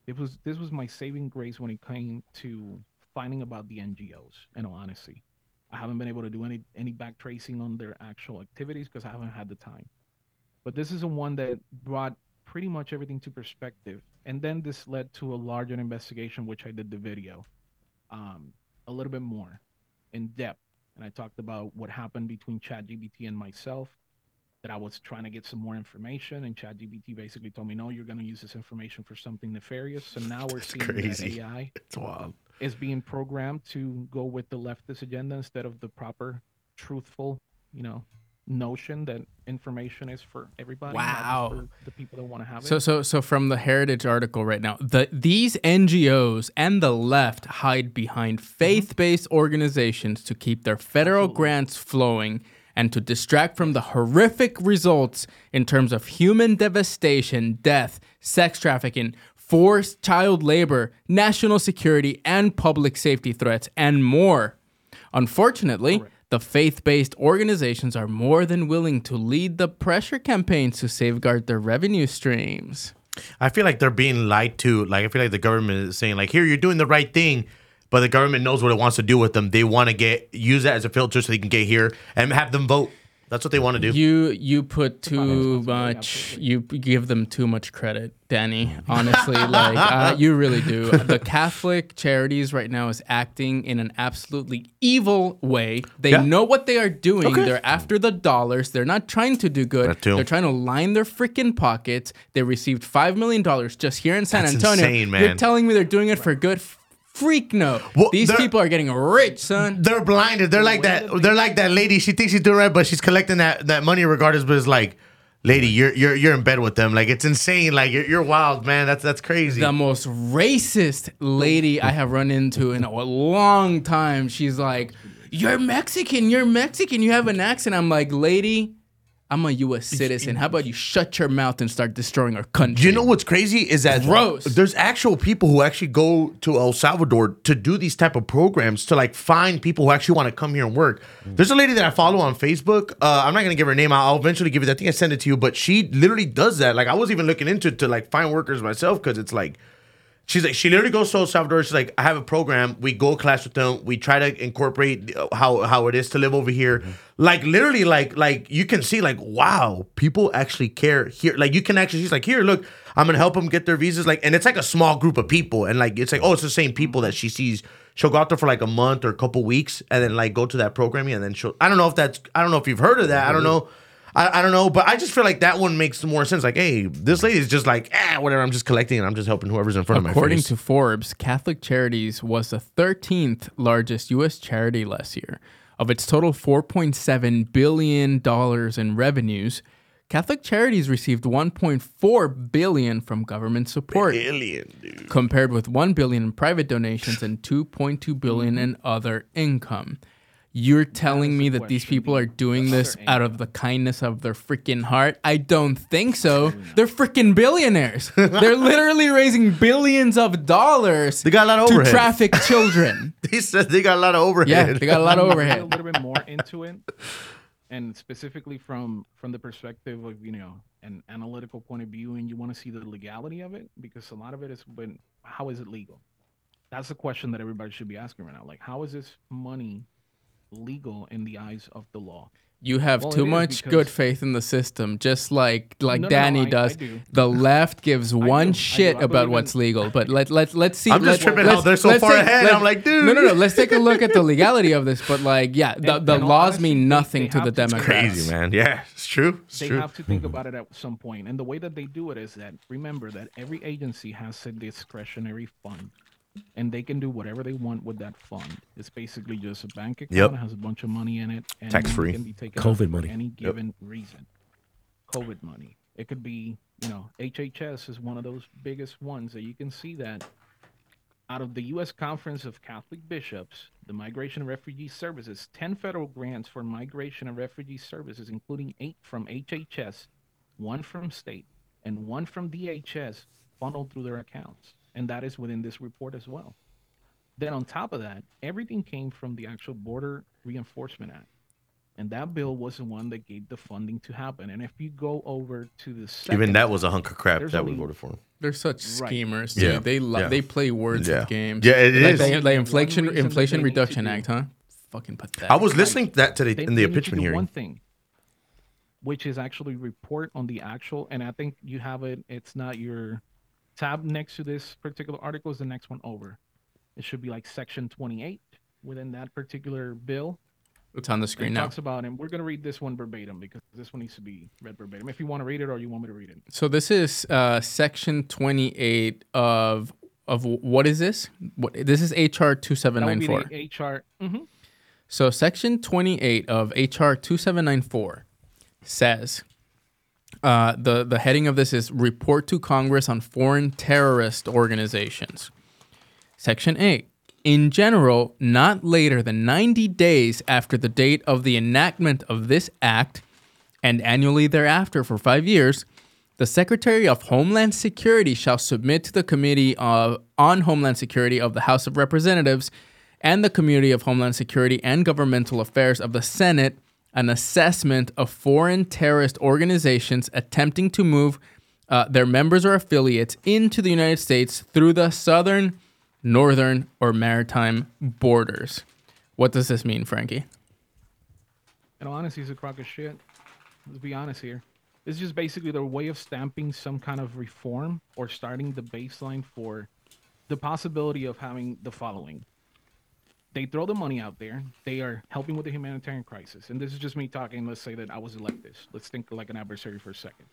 It was this was my saving grace when it came to finding about the NGOs, in all honesty. I haven't been able to do any any back tracing on their actual activities because I haven't had the time. But this is the one that brought pretty much everything to perspective. And then this led to a larger investigation, which I did the video um, a little bit more in depth. And I talked about what happened between ChatGPT and myself, that I was trying to get some more information. And ChatGPT basically told me, no, you're going to use this information for something nefarious. So now we're seeing crazy. that AI It's wild. is being programmed to go with the leftist agenda instead of the proper, truthful, you know, notion that information is for everybody. Wow. for the people that want to have it. So, so, so from the Heritage article right now, the these NGOs and the left hide behind faith-based organizations to keep their federal grants flowing and to distract from the horrific results in terms of human devastation, death, sex trafficking, forced child labor, national security, and public safety threats, and more. Unfortunately, the faith based organizations are more than willing to lead the pressure campaigns to safeguard their revenue streams. I feel like they're being lied to. Like I feel like the government is saying, like, here you're doing the right thing, but the government knows what it wants to do with them. They want to get use that as a filter so they can get here and have them vote. That's what they want to do. You you put too much. You give them too much credit, Danny. Honestly, like uh, you really do. The Catholic Charities right now is acting in an absolutely evil way. They Yeah. know what they are doing. Okay. They're after the dollars. They're not trying to do good. They're trying to line their freaking pockets. They received five million dollars just here in San That's Antonio. insane, You're telling me they're doing it for good? Freak no. Well, These people are getting rich, son. they're blinded. They're like that. They're like that lady. She thinks she's doing right, but she's collecting that, that money regardless. But it's like, lady, you're you're you're in bed with them. Like it's insane. Like you're, you're wild, man. That's that's crazy. the most racist lady I have run into in a long time. She's like, "You're Mexican. You're Mexican. You have an accent." I'm like, "Lady, I'm a U.S. citizen. How about you shut your mouth and start destroying our country?" you know what's crazy is that Gross. there's actual people who actually go to El Salvador to do these type of programs to like find people who actually want to come here and work. There's a lady that I follow on Facebook. Uh, I'm not gonna give her name. I'll I'll eventually give it. I think I sent it to you, but she literally does that. Like I was even looking into it to like find workers myself because it's like She's like, she literally goes to El Salvador. She's like, I have a program. We go class with them. We try to incorporate how how it is to live over here. Mm-hmm. Like literally, like like you can see, like wow, people actually care here. Like you can actually, she's like, here, look, I'm gonna help them get their visas. Like, and it's like a small group of people, and like it's like, oh, it's the same people that she sees. She'll go out there for like a month or a couple weeks, and then like go to that programming, and then she'll. I don't know if that's. I don't know if you've heard of that. I don't mm-hmm. know. I, I don't know, but I just feel like that one makes more sense. Like, hey, this lady is just like, ah, whatever. I'm just collecting and I'm just helping whoever's in front of my face. According to Forbes, Catholic Charities was the 13th largest U.S. charity last year. Of its total $4.7 billion in revenues, Catholic Charities received 1.4 billion from government support, dude. compared with 1 billion in private donations and 2.2 billion in other income. You're telling me that these people are doing this out of the kindness of their freaking heart? I don't think so. They're freaking billionaires. They're literally raising billions of dollars They got a lot of to overhead. traffic children. He said they got a lot of overhead. yeah, they got a lot of Get a overhead. little bit more into it, and specifically from from the perspective of you know an analytical point of view, and you want to see the legality of it because a lot of it is when how is it legal? That's the question that everybody should be asking right now. Like, how is this money legal in the eyes of the law? You have Well, too much good faith in the system, just like like No, no, no, Danny I- I does. do. The left gives one do, shit about what's in- legal, but let let let's see. I'm just let- tripping let's- they're so far take- ahead. I'm like, dude. No, no, no. Let's take a look at the legality of this. But like, yeah, the, And- the and laws honestly, mean nothing to the have to- It's Democrats. Crazy, man. Yeah, it's true. It's they true. have to think mm-hmm. about it at some point. And the way that they do it is that remember that every agency has a discretionary fund. And they can do whatever they want with that fund. It's basically just a bank account Yep. that has a bunch of money in it and Tax-free. money can be taken COVID out for money. any given reason. COVID money. It could be, you know, HHS is one of those biggest ones that you can see that out of the U.S. Conference of Catholic Bishops, the Migration and Refugee Services, 10 federal grants for migration and refugee services, including eight from HHS, one from state, and one from DHS, funneled through their accounts. And that is within this report as well. Then, on top of that, everything came from the actual Border Reinforcement Act. And that bill was the one that gave the funding to happen. And if you go over to the second, Even that was a hunk of crap There's that we voted for. They're such Right. schemers. Dude. Yeah, They lo- yeah. they play words Yeah. with games. Yeah, it like is. The, the One inflation Inflation they need to Reduction Act, huh? Fucking pathetic. I was listening to that today they, in the need to impeachment hearing. One thing, which is actually report on the actual, and I think you have it. It's not your tab next to this particular article. Is the next one over? It should be like section twenty-eight within that particular bill. It's on the screen now. talks about, and we're gonna read this one verbatim because this one needs to be read verbatim. If you want to read it, or you want me to read it. So this is uh, section 28 of of what is this? What this is HR That would be 2794. the HR. mhm. So section 28 of HR 2794 says uh, the the heading of this is report to Congress on foreign terrorist organizations. Section 8 in general, not later than 90 days after the date of the enactment of this act and annually thereafter for 5 years, the Secretary of Homeland Security shall submit to the Committee of, on Homeland Security of the House of Representatives and the Committee of Homeland Security and Governmental Affairs of the Senate an assessment of foreign terrorist organizations attempting to move uh, their members or affiliates into the United States through the southern northern or maritime borders. What does this mean, Frankie? In all honesty, it's a crock of shit. Let's be honest here. It's just basically their way of stamping some kind of reform or starting the baseline for the possibility of having the following. They throw the money out there. They are helping with the humanitarian crisis. And this is just me talking. Let's say that I was a leftist. Let's think like an adversary for a second.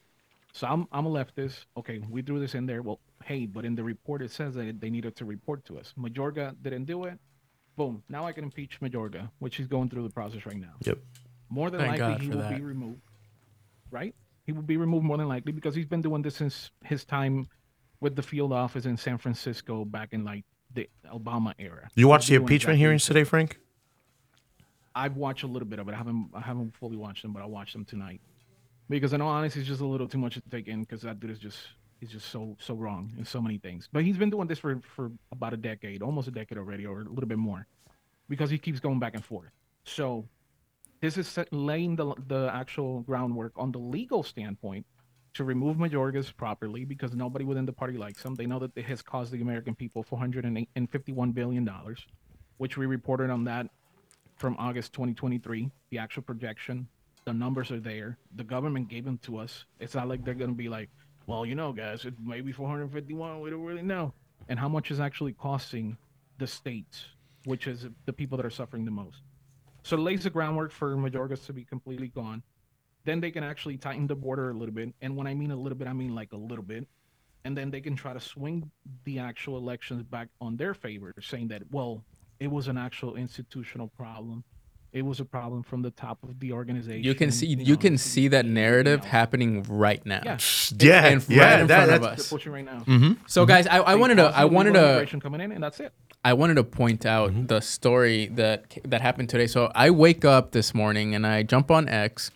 So I'm, I'm a leftist. Okay, we threw this in there. Well, hey, but in the report it says that they needed to report to us. Majorga didn't do it. Boom. Now I can impeach Majorga, which he's going through the process right now Yep. more than Thank likely God he will that. be removed. Right? He will be removed more than likely because he's been doing this since his time with the field office in San Francisco back in like the Obama era. You watched the He's been doing impeachment hearings today, Frank? I've watched a little bit of it. I haven't I haven't fully watched them, but I'll watch them tonight. Because in all honesty, it's just a little too much to take in because that dude is just he's just so so wrong in so many things. But he's been doing this for for about a decade, almost a decade already, or a little bit more, because he keeps going back and forth. So this is set, laying the the actual groundwork on the legal standpoint to remove Mayorkas properly because nobody within the party likes him. They know that it has cost the American people 451 billion dollars, which we reported on that from August 2023. The actual projection, the numbers are there. The government gave them to us. It's not like they're gonna be like, well, you know, guys, it may be 451. We don't really know. And how much is actually costing the states, which is the people that are suffering the most. So it lays the groundwork for Mayorkas to be completely gone. Then they can actually tighten the border a little bit. And when I mean a little bit, I mean like a little bit. And then they can try to swing the actual elections back on their favor, saying that, well, it was an actual institutional problem. It was a problem from the top of the organization. You can see you know, can see that narrative you know. happening right now. Yeah. Yeah, and yeah, right in that- front of that's- us. Pushing right now. Mm-hmm. So guys, I, I wanted to I wanted to coming in, and that's it. I wanted to point out the story that that happened today. So I wake up this morning and I jump on X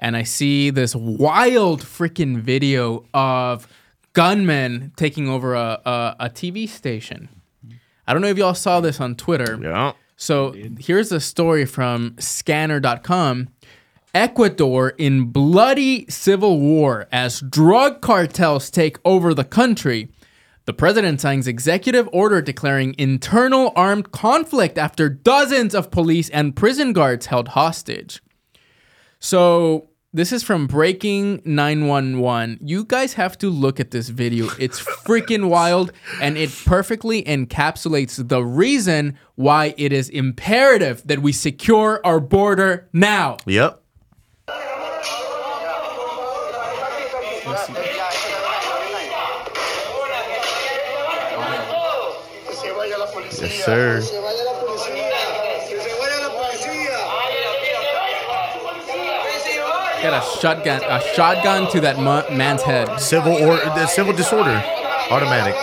and I see this wild freaking video of gunmen taking over a, a, a TV station. I don't know if y'all saw this on Twitter. Yeah. So here's a story from scanner.com. Ecuador in bloody civil war as drug cartels take over the country. The president signs executive order declaring internal armed conflict after dozens of police and prison guards held hostage. So this is from Breaking 911. You guys have to look at this video. It's freaking wild and it perfectly encapsulates the reason why it is imperative that we secure our border now. Yep. Yes, sir. Got a shotgun, a shotgun to that mu- man's head. Civil or the civil disorder, automatic.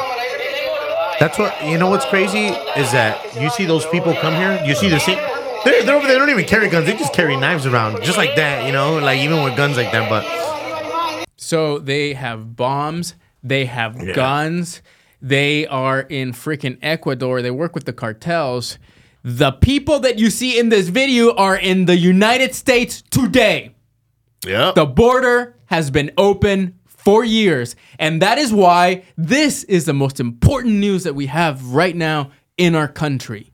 That's what you know. What's crazy is that you see those people come here. You see the same. They're, they're over there. They don't even carry guns. They just carry knives around, just like that. You know, like even with guns like that. But So they have bombs, they have Yeah. guns, they are in freaking Ecuador, they work with the cartels. The people that you see in this video are in the United States today. Yeah, The border has been open for years, and that is why this is the most important news that we have right now in our country.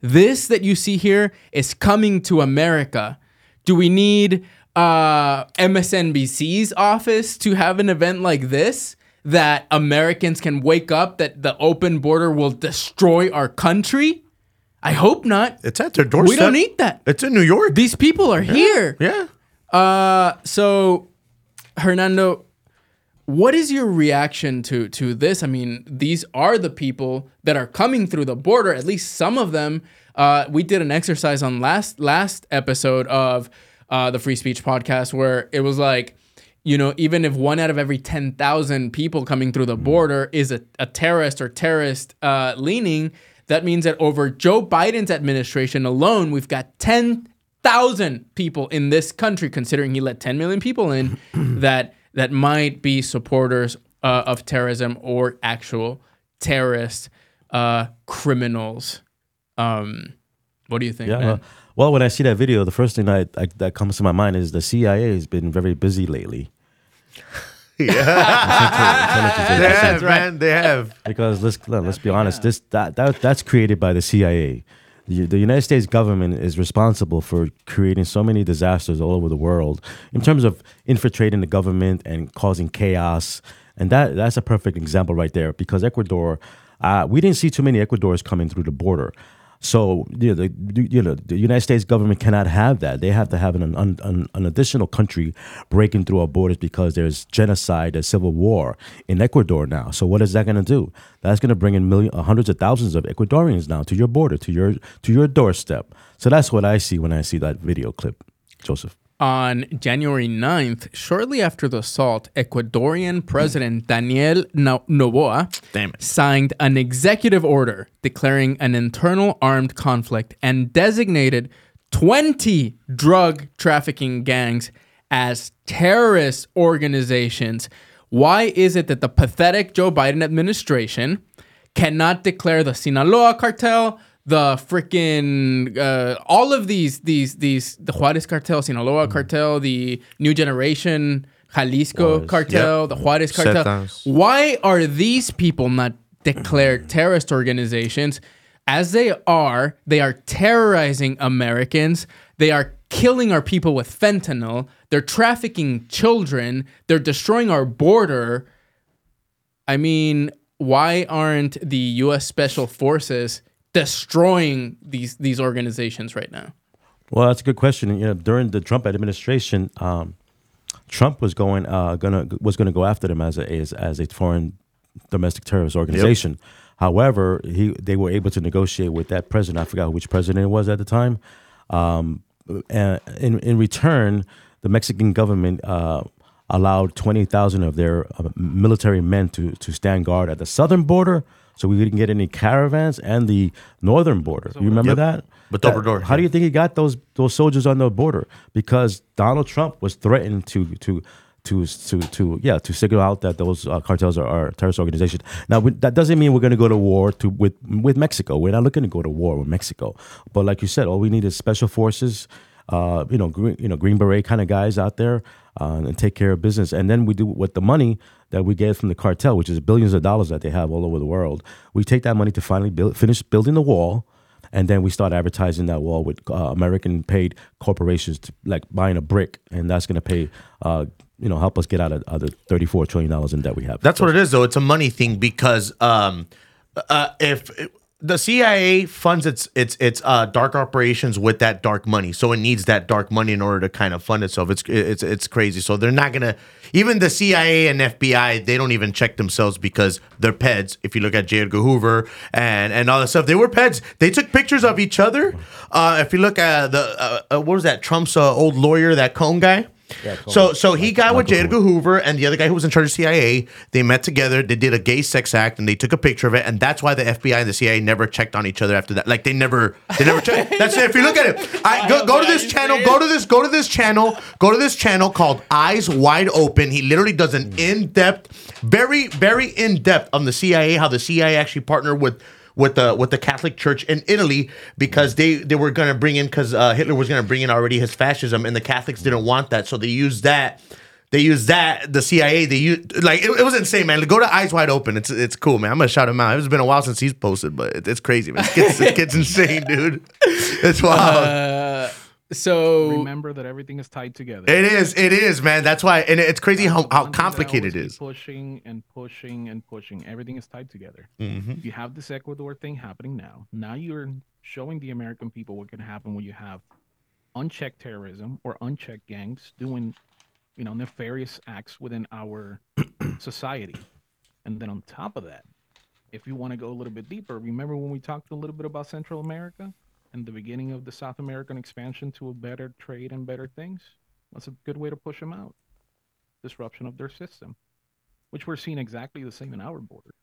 This that you see here is coming to America. Do we need uh, MSNBC's office to have an event like this that Americans can wake up that the open border will destroy our country? I hope not. it's at their doorstep. We don't need that. It's in New York. These people are here. yeah. Uh, so Hernando, what is your reaction to to this? I mean, these are the people that are coming through the border. At least some of them. Uh, we did an exercise on last last episode of uh, the Free Speech Podcast where it was like, you know, even if one out of every ten thousand people coming through the border is a, a terrorist or terrorist uh, leaning, that means that over Joe Biden's administration alone, we've got ten thousand people in this country, considering he let 10 million people in, that that might be supporters uh, of terrorism or actual terrorist uh, criminals. Um, what do you think, Yeah. man? uh, well, when I see that video, the first thing that I, that comes to my mind is the CIA has been very busy lately. yeah, They have, right. man. They have. because let's let's be honest, this that, that that's created by the CIA. The, United States government is responsible for creating so many disasters all over the world in terms of infiltrating the government and causing chaos. And that that's a perfect example right there because Ecuador, uh, we didn't see too many Ecuadors coming through the border. So the, you know, the United States government cannot have that. They have to have an, an, an, an additional country breaking through our borders because there's genocide, there's civil war in Ecuador now. So what is that going to do? That's going to bring in millions, uh, hundreds of thousands of Ecuadorians now to your border, to your to your doorstep. So that's what I see when I see that video clip, Joseph. On January 9th, shortly after the assault, Ecuadorian President Daniel No- Noboa signed an executive order declaring an internal armed conflict and designated 20 drug trafficking gangs as terrorist organizations. Why is it that the pathetic Joe Biden administration cannot declare the Sinaloa cartel, the freaking uh, all of these these these the Juarez cartel, Sinaloa cartel, the New Generation Jalisco Juarez. cartel, Yep. the Juarez cartel. Why are these people not declared terrorist organizations? As they are, they are terrorizing Americans. They are killing our people with fentanyl. They're trafficking children. They're destroying our border. I mean, why aren't the U.S. Special Forces destroying these these organizations right now? Well, that's a good question. You know, during the Trump administration, um, Trump was going uh, gonna was gonna go after them as a as, as a foreign domestic terrorist organization. However, he they were able to negotiate with that president. I forgot which president it was at the time. Um, and in in return, the Mexican government uh, allowed twenty thousand of their uh, military men to to stand guard at the southern border, so we didn't get any caravans, and the northern border. You remember Yep. that? With That- Obrador, How do you think he got those those soldiers on the border? Because Donald Trump was threatened to to to to to yeah to figure out that those uh, cartels are, are terrorist organizations. Now we, that doesn't mean we're going to go to war to with with Mexico. We're not looking to go to war with Mexico. But like you said, all we need is special forces. Uh, you know, green, you know, Green Beret kind of guys out there, uh, and take care of business. And then we do with the money that we get from the cartel, which is billions of dollars that they have all over the world. We take that money to finally build, finish building the wall, and then we start advertising that wall with uh, American paid corporations, to, like buying a brick, and that's going to pay, uh, you know, help us get out of, of the thirty-four trillion dollars in debt we have. That's what it is, though. It's a money thing because um, uh, if the CIA funds its its its uh, dark operations with that dark money, so it needs that dark money in order to kind of fund itself. It's it's it's crazy. So they're not gonna even the CIA and FBI. They don't even check themselves because they're peds. If you look at J. Edgar Hoover and and all that stuff, they were peds. They took pictures of each other. Uh, if you look at the uh, uh, what was that Trump's uh, old lawyer, that Cohn guy. So so he got with J. Edgar Hoover and the other guy who was in charge of CIA. They met together. They did a gay sex act and they took a picture of it. And that's why the FBI and the CIA never checked on each other after that. Like they never they never checked. That's it. If you look at it, I, go, go to this channel. Go to this. Go to this channel. Go to this channel called Eyes Wide Open. He literally does an in depth, very very in depth on the CIA. How the CIA actually partnered with with the with the Catholic Church in Italy because they they were going to bring in because uh, Hitler was going to bring in already his fascism and the Catholics didn't want that, so they used that. They used that the CIA. They used like it, it was insane, man. Go to Eyes Wide Open. It's it's cool, man. I'm gonna shout him out. It's been a while since he's posted, but it, it's crazy, man. This kid's, this kid's insane, dude. It's wild. Uh, so Remember that everything is tied together. it is. It is, man. That's why, and it's crazy how, how One thing that complicated it is. Pushing and pushing and pushing. Everything is tied together. Mm-hmm. You have this Ecuador thing happening now. Now you're showing the American people what can happen when you have unchecked terrorism or unchecked gangs doing, you know, nefarious acts within our society. And then on top of that, if you want to go a little bit deeper, remember when we talked a little bit about Central America and the beginning of the South American expansion to a better trade and better things? That's a good way to push them out. Disruption of their system, which we're seeing exactly the same in our border.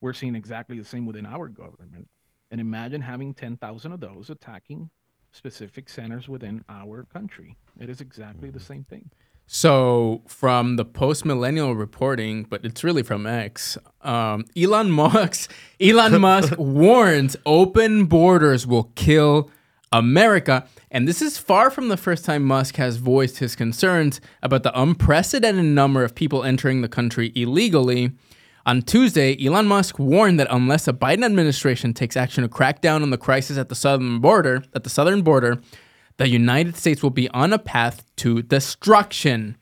We're seeing exactly the same within our government. And imagine having 10,000 of those attacking specific centers within our country. It is exactly the mm-hmm. same thing. So, from the post millennial reporting, but it's really from X, um, Elon Musk, Elon Musk warns open borders will kill America. And this is far from the first time Musk has voiced his concerns about the unprecedented number of people entering the country illegally. On Tuesday, Elon Musk warned that unless the Biden administration takes action to crack down on the crisis at the southern border, at the southern border, the United States will be on a path to destruction.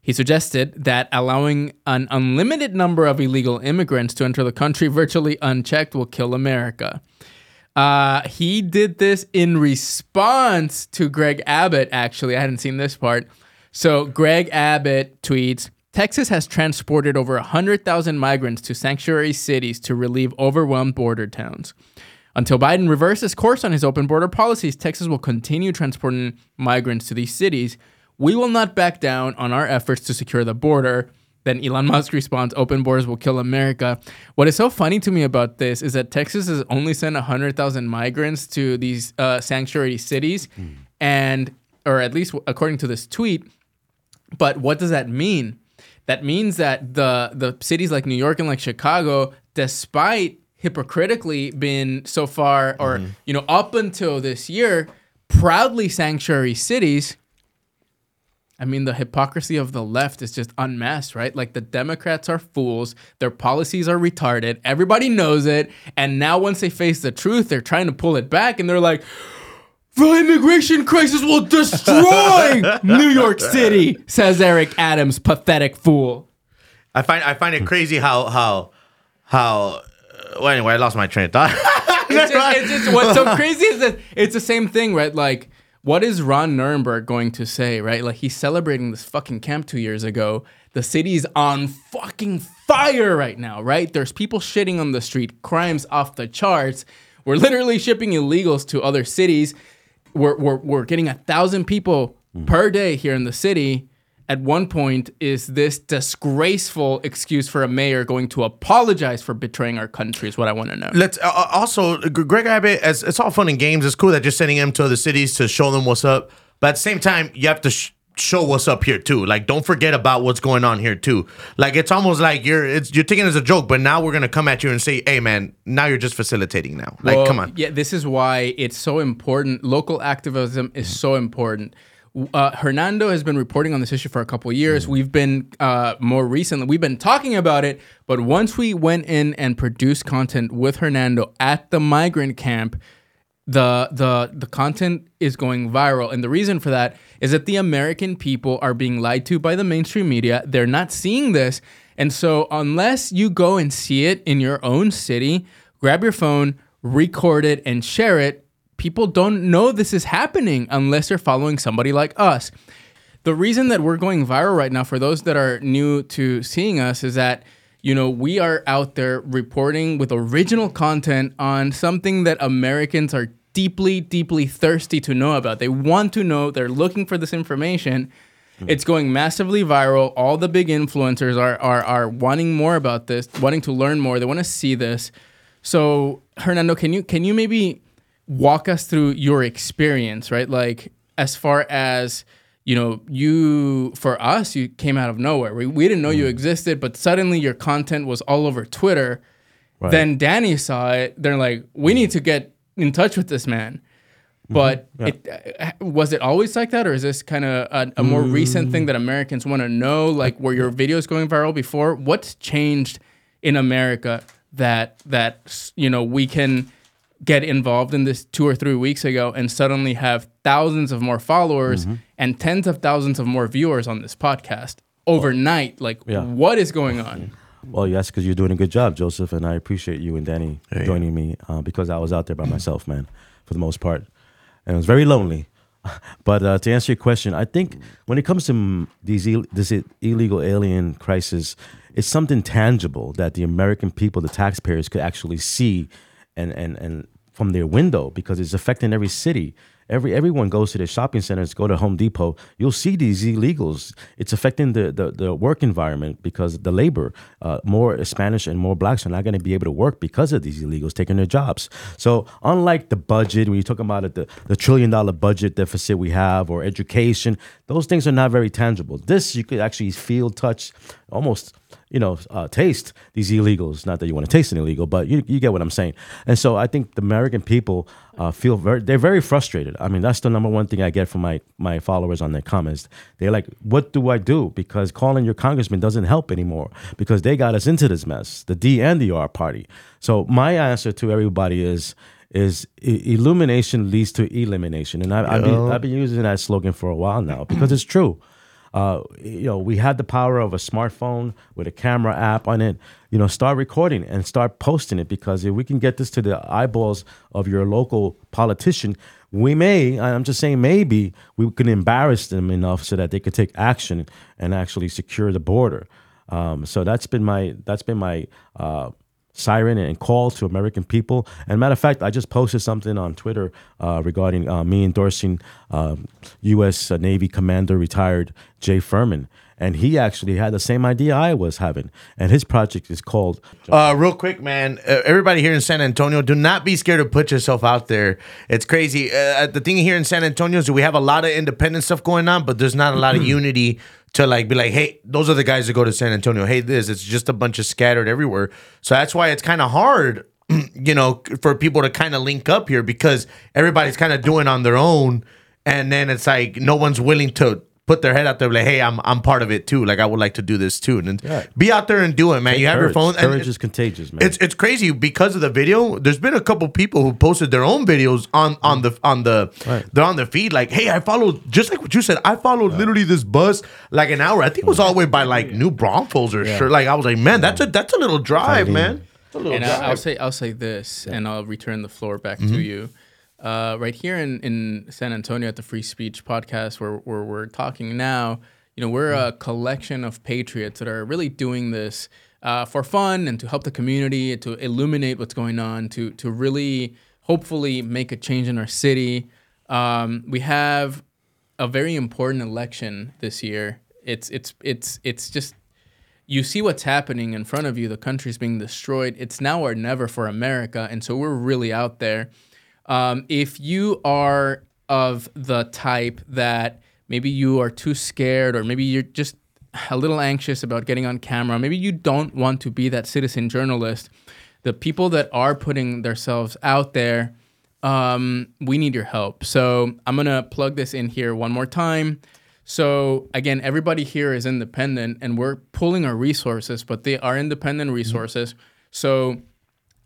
He suggested that allowing an unlimited number of illegal immigrants to enter the country virtually unchecked will kill America. Uh, he did this in response to Greg Abbott, actually. I hadn't seen this part. So, Greg Abbott tweets Texas has transported over 100,000 migrants to sanctuary cities to relieve overwhelmed border towns. Until Biden reverses course on his open border policies, Texas will continue transporting migrants to these cities. We will not back down on our efforts to secure the border. Then Elon Musk responds, open borders will kill America. What is so funny to me about this is that Texas has only sent 100,000 migrants to these uh, sanctuary cities. And, or at least according to this tweet, but what does that mean? That means that the the cities like New York and like Chicago, despite hypocritically been so far or mm-hmm. you know up until this year proudly sanctuary cities, I mean, the hypocrisy of the left is just unmasked, right? Like the Democrats are fools, their policies are retarded, everybody knows it, and now once they face the truth, they're trying to pull it back, and they're like, "The immigration crisis will destroy New York City," says Eric Adams, pathetic fool. I find I find it crazy how how how. Well, anyway, I lost my train of thought. It's just, it's just what's so crazy is that it's the same thing, right? Like, what is Ron Nirenberg going to say, right? Like, he's celebrating this fucking camp two years ago. The city's on fucking fire right now, right? There's people shitting on the street, crimes off the charts. We're literally shipping illegals to other cities. We're, we're, we're getting a thousand people per day here in the city. At one point, is this disgraceful excuse for a mayor going to apologize for betraying our country? Is what I want to know. Let's uh, uh, also Greg Abbott. As it's all fun and games. It's cool that you're sending him to other cities to show them what's up. But at the same time, you have to sh- show what's up here too. Like, don't forget about what's going on here too. Like, it's almost like you're it's you're taking it as a joke, but now we're gonna come at you and say, "Hey, man, now you're just facilitating now." Like, Well, come on. Yeah, this is why it's so important. Local activism is so important. Uh, Hernando has been reporting on this issue for a couple of years. We've been uh, more recently, we've been talking about it. But once we went in and produced content with Hernando at the migrant camp, the the the content is going viral and the reason for that is that the american people are being lied to by the mainstream media they're not seeing this and so unless you go and see it in your own city grab your phone record it and share it people don't know this is happening unless they're following somebody like us. The reason that we're going viral right now for those that are new to seeing us is that you know we are out there reporting with original content on something that americans are deeply deeply thirsty to know about. They want to know. They're looking for this information. Hmm. It's going massively viral. All the big influencers are are, are wanting more about this wanting to learn more. They want to see this. So hernando can you can you maybe walk us through your experience, right? Like as far as you know, you for us, you came out of nowhere. We, we didn't know you mm. existed, but suddenly your content was all over Twitter. Then Danny saw it. They're like, we need to get in touch with this man. Mm-hmm. But it, uh, was it always like that, or is this kind of a, a more recent thing mm. that Americans want to know? Like, were your videos going viral before? What's changed in America that that you know we can get involved in this two or three weeks ago and suddenly have thousands of more followers and tens of thousands of more viewers on this podcast overnight. Like, Yeah. what is going on? Well, yes, because you're doing a good job, Joseph, and I appreciate you and Danny joining me uh, because I was out there by myself, man, for the most part, and it was very lonely. But uh, to answer your question, I think when it comes to these Ill- this illegal alien crisis, it's something tangible that the American people, the taxpayers, could actually see and and and from their window because it's affecting every city. Every everyone goes to the shopping centers, go to Home Depot. You'll see these illegals. It's affecting the the, the work environment because the labor, uh, more Spanish and more blacks are not going to be able to work because of these illegals taking their jobs. So unlike the budget, when you talk about it, the the trillion dollar budget deficit we have or education, those things are not very tangible. This you could actually feel, touch, almost you know, uh, taste these illegals. Not that you want to taste an illegal, but you, you get what I'm saying. And so I think the American people uh, feel very they're very frustrated. I mean, that's the number one thing I get from my my followers on their comments. They're like, "What do I do?" Because calling your congressman doesn't help anymore because they got us into this mess, the D and the R party. So my answer to everybody is is illumination leads to elimination, and I, I've, been, I've been using that slogan for a while now because it's true. Uh, you know, we had the power of a smartphone with a camera app on it. You know, start recording and start posting it because if we can get this to the eyeballs of your local politician, we may, I'm just saying, maybe we can embarrass them enough so that they could take action and actually secure the border. Um, so that's been my that's been my uh, siren and call to American people. And matter of fact, I just posted something on Twitter uh, regarding uh, me endorsing um U.S. Navy Commander retired Jay Furman. And he actually had the same idea I was having. And his project is called Uh, real quick, man. Uh, everybody here in San Antonio, do not be scared to put yourself out there. It's crazy. Uh, the thing here in San Antonio is we have a lot of independent stuff going on, but there's not a lot of unity to like be like, hey, those are the guys that go to San Antonio. Hey, this. It's just a bunch of scattered everywhere. So that's why it's kind of hard, you know, for people to kind of link up here because everybody's kind of doing on their own, and then it's like no one's willing to. Put their head out there, like, hey, I'm I'm part of it too. Like, I would like to do this too, and Yeah. be out there and do it, man. you have your courage. phone. and- Courage is contagious, man. it's it's crazy because of the video. There's been a couple people who posted their own videos on on the on the Right. they're on the feed. Like, hey, I followed just like what you said. I followed literally this bus like an hour. I think it was all the way by like New Braunfels or sure. Like I was like, man, that's a that's a little drive, Fighting. man. A little and drive. I, I'll say I'll say this, and I'll return the floor back to mm-hmm. you. Uh, right here in, in San Antonio at the Free Speech Podcast, where, where we're talking now, you know, we're a collection of patriots that are really doing this uh, for fun and to help the community, to illuminate what's going on, to to really hopefully make a change in our city. Um, we have a very important election this year. It's it's it's it's just you see what's happening in front of you. The country's being destroyed. It's now or never for America, and so we're really out there. Um, if you are of the type that maybe you are too scared, or maybe you're just a little anxious about getting on camera, maybe you don't want to be that citizen journalist. The people that are putting themselves out there, um, we need your help. So I'm gonna plug this in here one more time. So again, everybody here is independent, and we're pulling our resources, but they are independent resources. So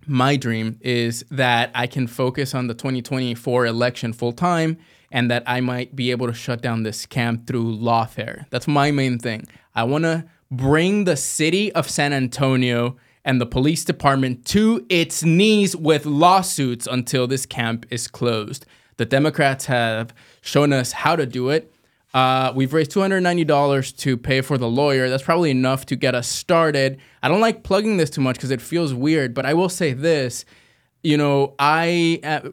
my dream is that I can focus on the 2024 election full time and that I might be able to shut down this scam through lawfare. That's my main thing. I want to bring the city of San Antonio and the police department to its knees with lawsuits until this camp is closed. The Democrats have shown us how to do it. Uh, we've raised $290 to pay for the lawyer. That's probably enough to get us started. I don't like plugging this too much because it feels weird, but I will say this. You know, I uh,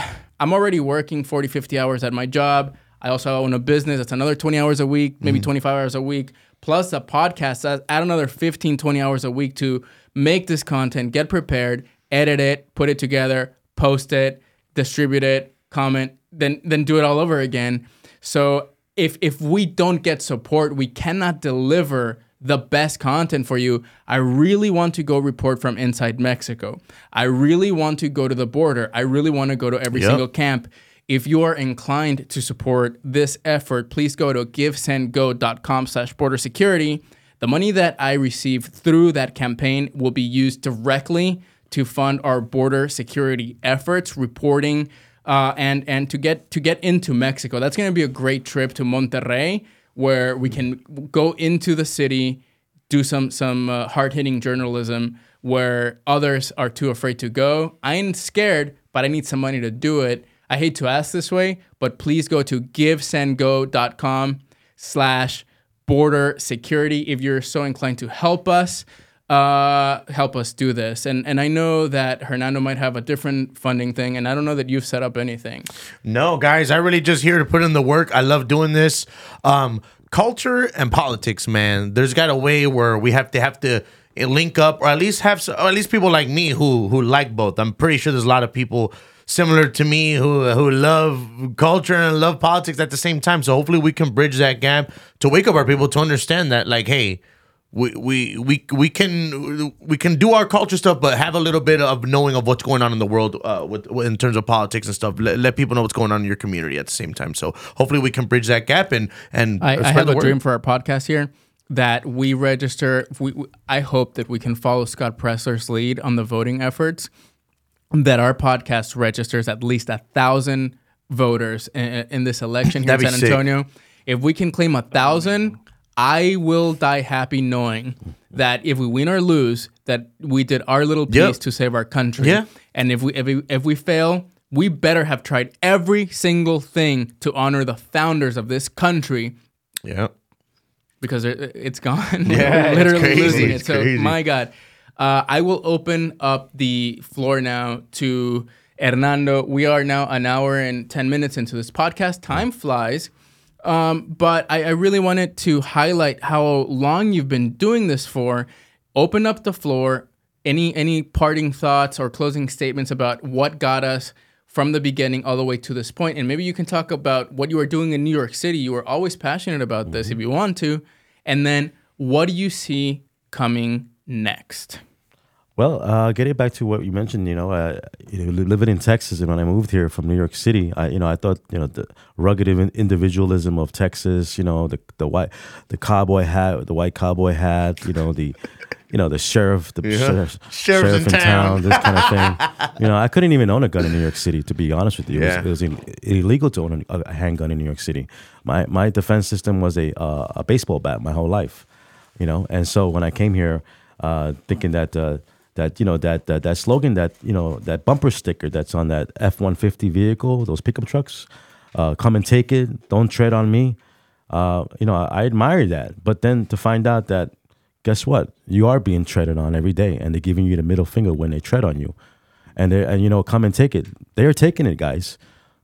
I'm already working 40, 50 hours at my job. I also own a business. That's another 20 hours a week, maybe 25 hours a week, plus a podcast. That's add another 15, 20 hours a week to make this content, get prepared, edit it, put it together, post it, distribute it, comment, then then do it all over again. So if if we don't get support, we cannot deliver the best content for you. I really want to go report from inside Mexico. I really want to go to the border. I really want to go to every Yep. single camp. If you are inclined to support this effort, please go to givesendgo.com slash border security. The money that I receive through that campaign will be used directly to fund our border security efforts, reporting, uh, and and to get to get into Mexico. That's going to be a great trip to Monterrey, where we can go into the city, do some some uh, hard hitting journalism where others are too afraid to go. I ain't scared, but I need some money to do it. I hate to ask this way, but please go to givesendgo.com slash border security if you're so inclined to help us uh, help us do this. And and I know that Hernando might have a different funding thing, and I don't know that you've set up anything. No, guys, I really just here to put in the work. I love doing this. Um, culture and politics, man. There's got a way where we have to have to link up, or at least have, or at least people like me who who like both. I'm pretty sure there's a lot of people similar to me who who love culture and love politics at the same time. So hopefully we can bridge that gap to wake up our people to understand that, like, hey. We, we we we can we can do our culture stuff, but have a little bit of knowing of what's going on in the world uh, with in terms of politics and stuff. Let, let people know what's going on in your community at the same time. So hopefully we can bridge that gap and and I, I have a word. dream for our podcast here that we register. We, we- I hope that we can follow Scott Presler's lead on the voting efforts. That our podcast registers at least a thousand voters in, in this election here in San be sick. Antonio. If we can claim a thousand, I will die happy knowing that if we win or lose, that we did our little piece Yep. to save our country. Yeah. And if we if we if we fail, we better have tried every single thing to honor the founders of this country Yeah. because it, it's gone. Yeah, literally losing it. It's So crazy. my God, uh, I will open up the floor now to Hernando. We are now an hour and ten minutes into this podcast. Time flies. Um, but I, I really wanted to highlight how long you've been doing this for. Open up the floor. Any any parting thoughts or closing statements about what got us from the beginning all the way to this point. point, and maybe you can talk about what you are doing in New York City. You are always passionate about this, if you want to, and then what do you see coming next? Well, uh, getting back to what you mentioned, you know, uh, you know, living in Texas, and when I moved here from New York City, I, you know, I thought, you know, the rugged individualism of Texas, you know, the the white, the cowboy hat, the white cowboy hat, you know, the, you know, the sheriff, the sheriff, Sheriff's in town. this kind of thing. you know, I couldn't even own a gun in New York City, to be honest with you. Yeah. It was, it was Ill- illegal to own a, a handgun in New York City. My my defense system was a uh, a baseball bat my whole life you know. And so when I came here, uh, thinking that uh, that you know that, that that slogan that you know that bumper sticker that's on that F one fifty vehicle, those pickup trucks, uh, come and take it, don't tread on me. Uh, you know, I, I admire that, but then to find out that guess what, you are being treaded on every day, and they're giving you the middle finger when they tread on you, and they and you know come and take it. They're taking it, guys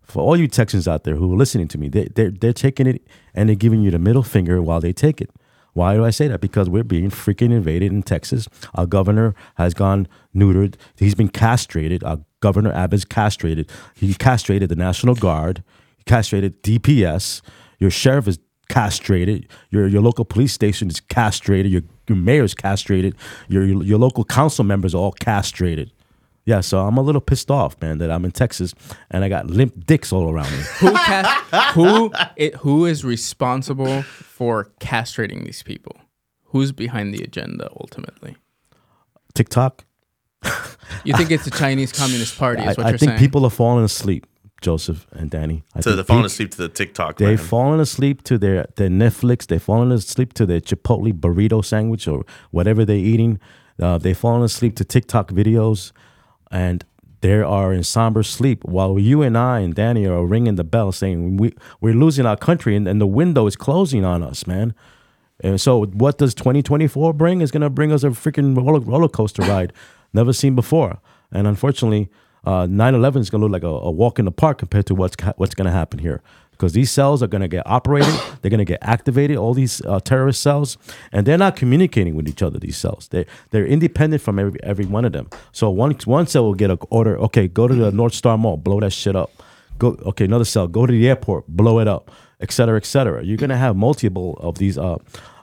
for all you Texans out there who are listening to me, they, they're, they're taking it and they're giving you the middle finger while they take it. Why do I say that? Because we're being freaking invaded in Texas. Our governor has gone neutered. He's been castrated. Our governor Abbott's castrated. He castrated the National Guard. He castrated DPS. Your sheriff is castrated. Your your local police station is castrated. Your your mayor's castrated. Your your, your local council members are all castrated. Yeah, so I'm a little pissed off, man, that I'm in Texas and I got limp dicks all around me. Who ca- who it, who is responsible for castrating these people? Who's behind the agenda ultimately? TikTok. You think it's the Chinese Communist Party? I, Is what I you're think saying? people are falling asleep, Joseph and Danny. I So think they're falling peop- asleep to the TikTok. They've man. fallen asleep to their, their Netflix. They've fallen asleep to their Chipotle burrito sandwich or whatever they're eating. Uh, they've fallen asleep to TikTok videos, and they are in somber sleep while you and I and Danny are ringing the bell saying we we're losing our country and, and the window is closing on us, man. And so, what does 2024 bring? Is going to bring us a freaking roller, roller coaster ride, never seen before. And unfortunately, uh, 9/11 is going to look like a, a walk in the park compared to what's what's going to happen here. Because these cells are going to get operated, they're going to get activated. All these uh, terrorist cells, and they're not communicating with each other. These cells, they they're independent from every every one of them. So one one cell will get an order. Okay, go to the North Star Mall, blow that shit up. Go okay, another cell, go to the airport, blow it up, et cetera, et cetera. You're gonna have multiple of these uh,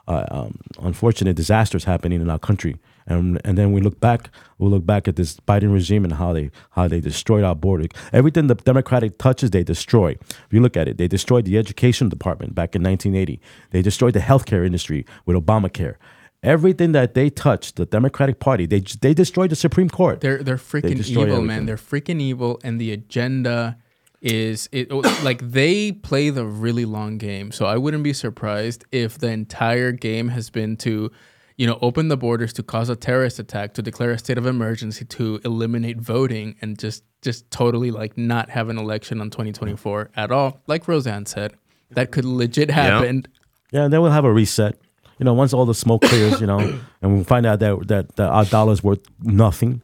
uh, um, unfortunate disasters happening in our country, and and then we look back, we look back at this Biden regime and how they how they destroyed our border. Everything the Democratic touches, they destroy. If you look at it, they destroyed the education department back in 1980. They destroyed the healthcare industry with Obamacare. Everything that they touched, the Democratic Party, they they destroyed the Supreme Court. They're they're freaking destroy evil, everything. man. They're freaking evil, and the agenda is it oh, like they play the really long game. So I wouldn't be surprised if the entire game has been to, you know, open the borders to cause a terrorist attack, to declare a state of emergency, to eliminate voting, and just just totally like not have an election on 2024 at all. Like Roseanne said, that could legit happen. Yeah, and then we'll have a reset. You know, once all the smoke clears, you know, and we'll find out that that, that our dollar's worth nothing,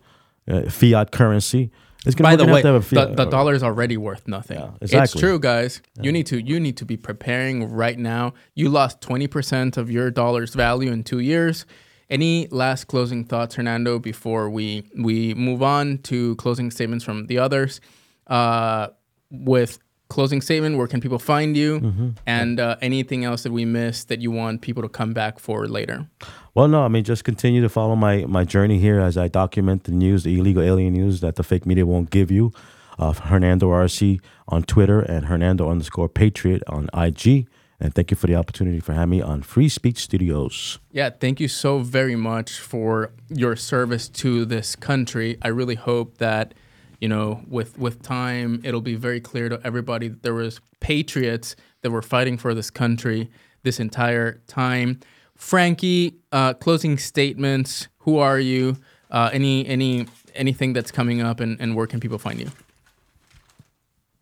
uh, fiat currency. It's gonna, By the way, have to have a the, the dollar is already worth nothing. It's exactly. true, guys. You need to you need to be preparing right now. You lost twenty percent of your dollar's value in two years. Any last closing thoughts, Hernando, before we we move on to closing statements from the others? Uh, with closing statement. Where can people find you? And uh, anything else that we missed that you want people to come back for later? Well, no, I mean, just continue to follow my, my journey here as I document the news, the illegal alien news that the fake media won't give you. Uh, Hernando Arce on Twitter and Hernando underscore Patriot on IG. And thank you for the opportunity for having me on Free Speech Studios. Yeah, thank you so very much for your service to this country. I really hope that, you know, with with time, it'll be very clear to everybody that there was patriots that were fighting for this country this entire time. Frankie, uh, closing statements. Who are you? Uh, any any anything that's coming up, and, and where can people find you?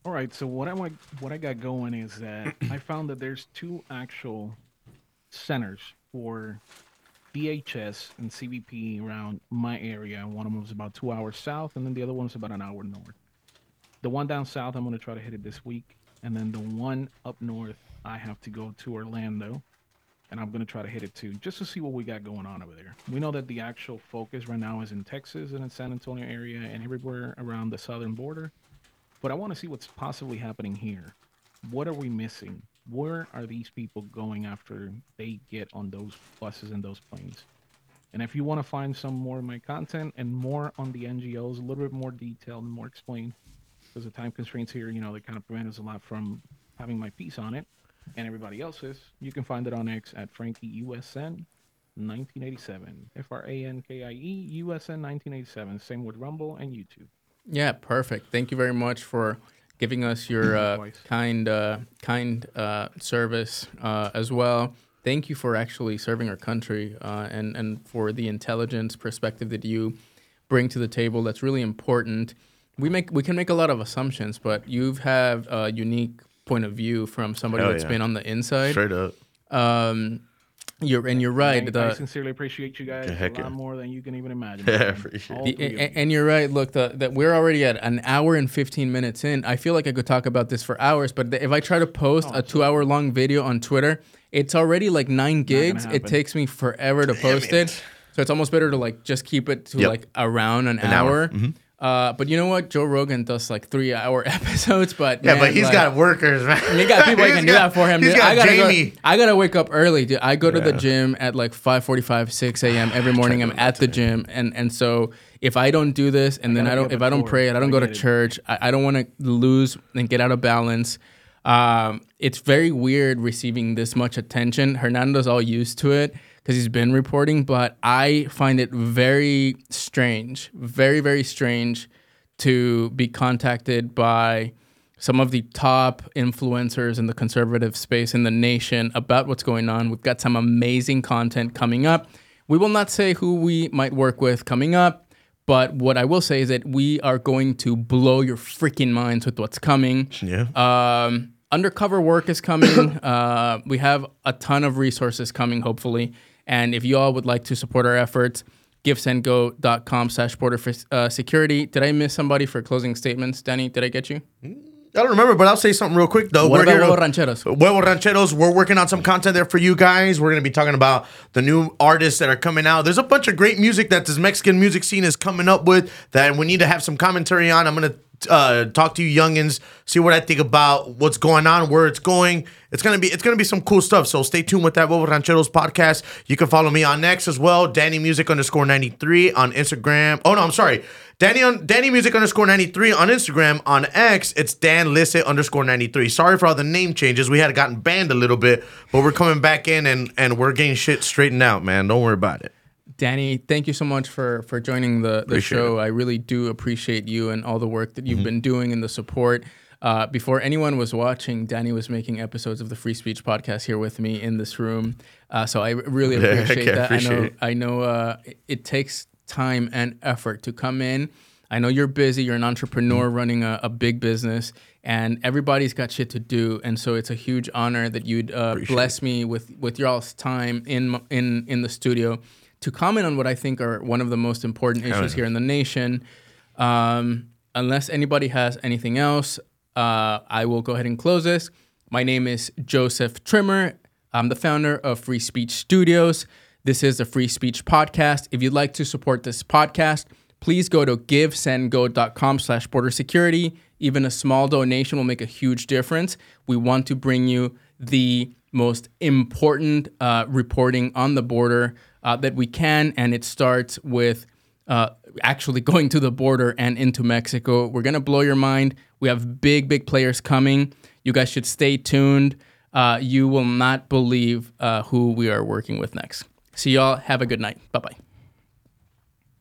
All right. So what I what I got going is that I found that there's two actual centers for DHS and CBP around my area. One of them is about two hours south, and then the other one is about an hour north. The one down south, I'm going to try to hit it this week, and then the one up north, I have to go to Orlando, and I'm going to try to hit it too, just to see what we got going on over there. We know that the actual focus right now is in Texas and in San Antonio area and everywhere around the southern border. But I want to see what's possibly happening here. What are we missing? Where are these people going after they get on those buses and those planes? And if you want to find some more of my content and more on the NGOs, a little bit more detailed and more explained, because the time constraints here, you know, they kind of prevent us a lot from having my piece on it and everybody else's. You can find it on X at Frankie USN 1987. F R A N K I E USN 1987. Same with Rumble and YouTube. Yeah, perfect. Thank you very much for giving us your uh, kind, uh, kind uh, service uh, as well. Thank you for actually serving our country uh, and and for the intelligence perspective that you bring to the table. That's really important. We make we can make a lot of assumptions, but you have have a unique point of view from somebody Hell that's yeah. been on the inside. Straight up. Um, you're and you're right. I, the- I sincerely appreciate you guys Yeah, a lot yeah. more than you can even imagine. Yeah, man. appreciate All The- three of a- you. and you're right. Look, the, that we're already at an hour and 15 minutes in. I feel like I could talk about this for hours, but if I try to post Oh, a two hour long video on Twitter, it's already like nine gigs. It takes me forever to post it. So it's almost better to like just keep it to Yep. like around an, An hour. Mm-hmm. Hour. Uh, but you know what? Joe Rogan does like three hour episodes, but Yeah, man, but he's like- got workers, man. he got people that He's can do that for him. He's dude. got I gotta Jamie. go. I gotta wake up early, dude. I go to the gym at like 5:45, 6 a.m. every morning. I'm at the gym, and and so if I don't do this, and then I don't, if I don't pray, four. I don't go to church. I, I don't want to lose and get out of balance. Um, it's very weird receiving this much attention. Hernando's all used to it because he's been reporting, but I find it very strange, very very strange to be contacted by some of the top influencers in the conservative space in the nation about what's going on. We've got some amazing content coming up. We will not say who we might work with coming up, but what I will say is that we are going to blow your freaking minds with what's coming. Yeah. Um, undercover work is coming. uh, we have a ton of resources coming, hopefully. And if you all would like to support our efforts, givesendgo.com slash border for, uh, security. Did I miss somebody for closing statements? Danny, did I get you? I don't remember, but I'll say something real quick though. What We're about here Huevo Rancheros? Huevo Rancheros, we're working on some content there for you guys. We're going to be talking about the new artists that are coming out. There's a bunch of great music that this Mexican music scene is coming up with that we need to have some commentary on. I'm going to uh, talk to you youngins, see what I think about what's going on, where it's going. It's gonna be it's gonna be some cool stuff. So stay tuned with that Huevo Rancheros podcast. You can follow me on X as well, Danny Music underscore 93 on Instagram. Oh no, I'm sorry. Danny on Danny Music underscore 93 on Instagram. On X, it's Dan Lisset underscore 93. Sorry for all the name changes. We had gotten banned a little bit, but we're coming back in and and we're getting shit straightened out, man. Don't worry about it. Danny, thank you so much for for joining the, the Appreciate show. I really do appreciate you and all the work that you've been doing and the support. Uh, before anyone was watching, Danny was making episodes of the Free Speech podcast here with me in this room. Uh, so I really Yeah, appreciate okay, that. appreciate I know it. I know uh, it, it takes time and effort to come in. I know you're busy. You're an entrepreneur Mm-hmm. running a, a big business, and everybody's got shit to do. And so it's a huge honor that you'd uh, bless me with with your all's time in in in the studio to comment on what I think are one of the most important issues here in the nation. Um, unless anybody has anything else, uh, I will go ahead and close this. My name is Joseph Trimmer. I'm the founder of Free Speech Studios. This is the Free Speech Podcast. If you'd like to support this podcast, please go to givesendgo.com slash border security. Even a small donation will make a huge difference. We want to bring you the most important uh, reporting on the border uh, that we can, and it starts with uh, actually going to the border and into Mexico. We're gonna blow your mind. We have big, big players coming. You guys should stay tuned. Uh, you will not believe uh, who we are working with next. See y'all. Have a good night. Bye bye.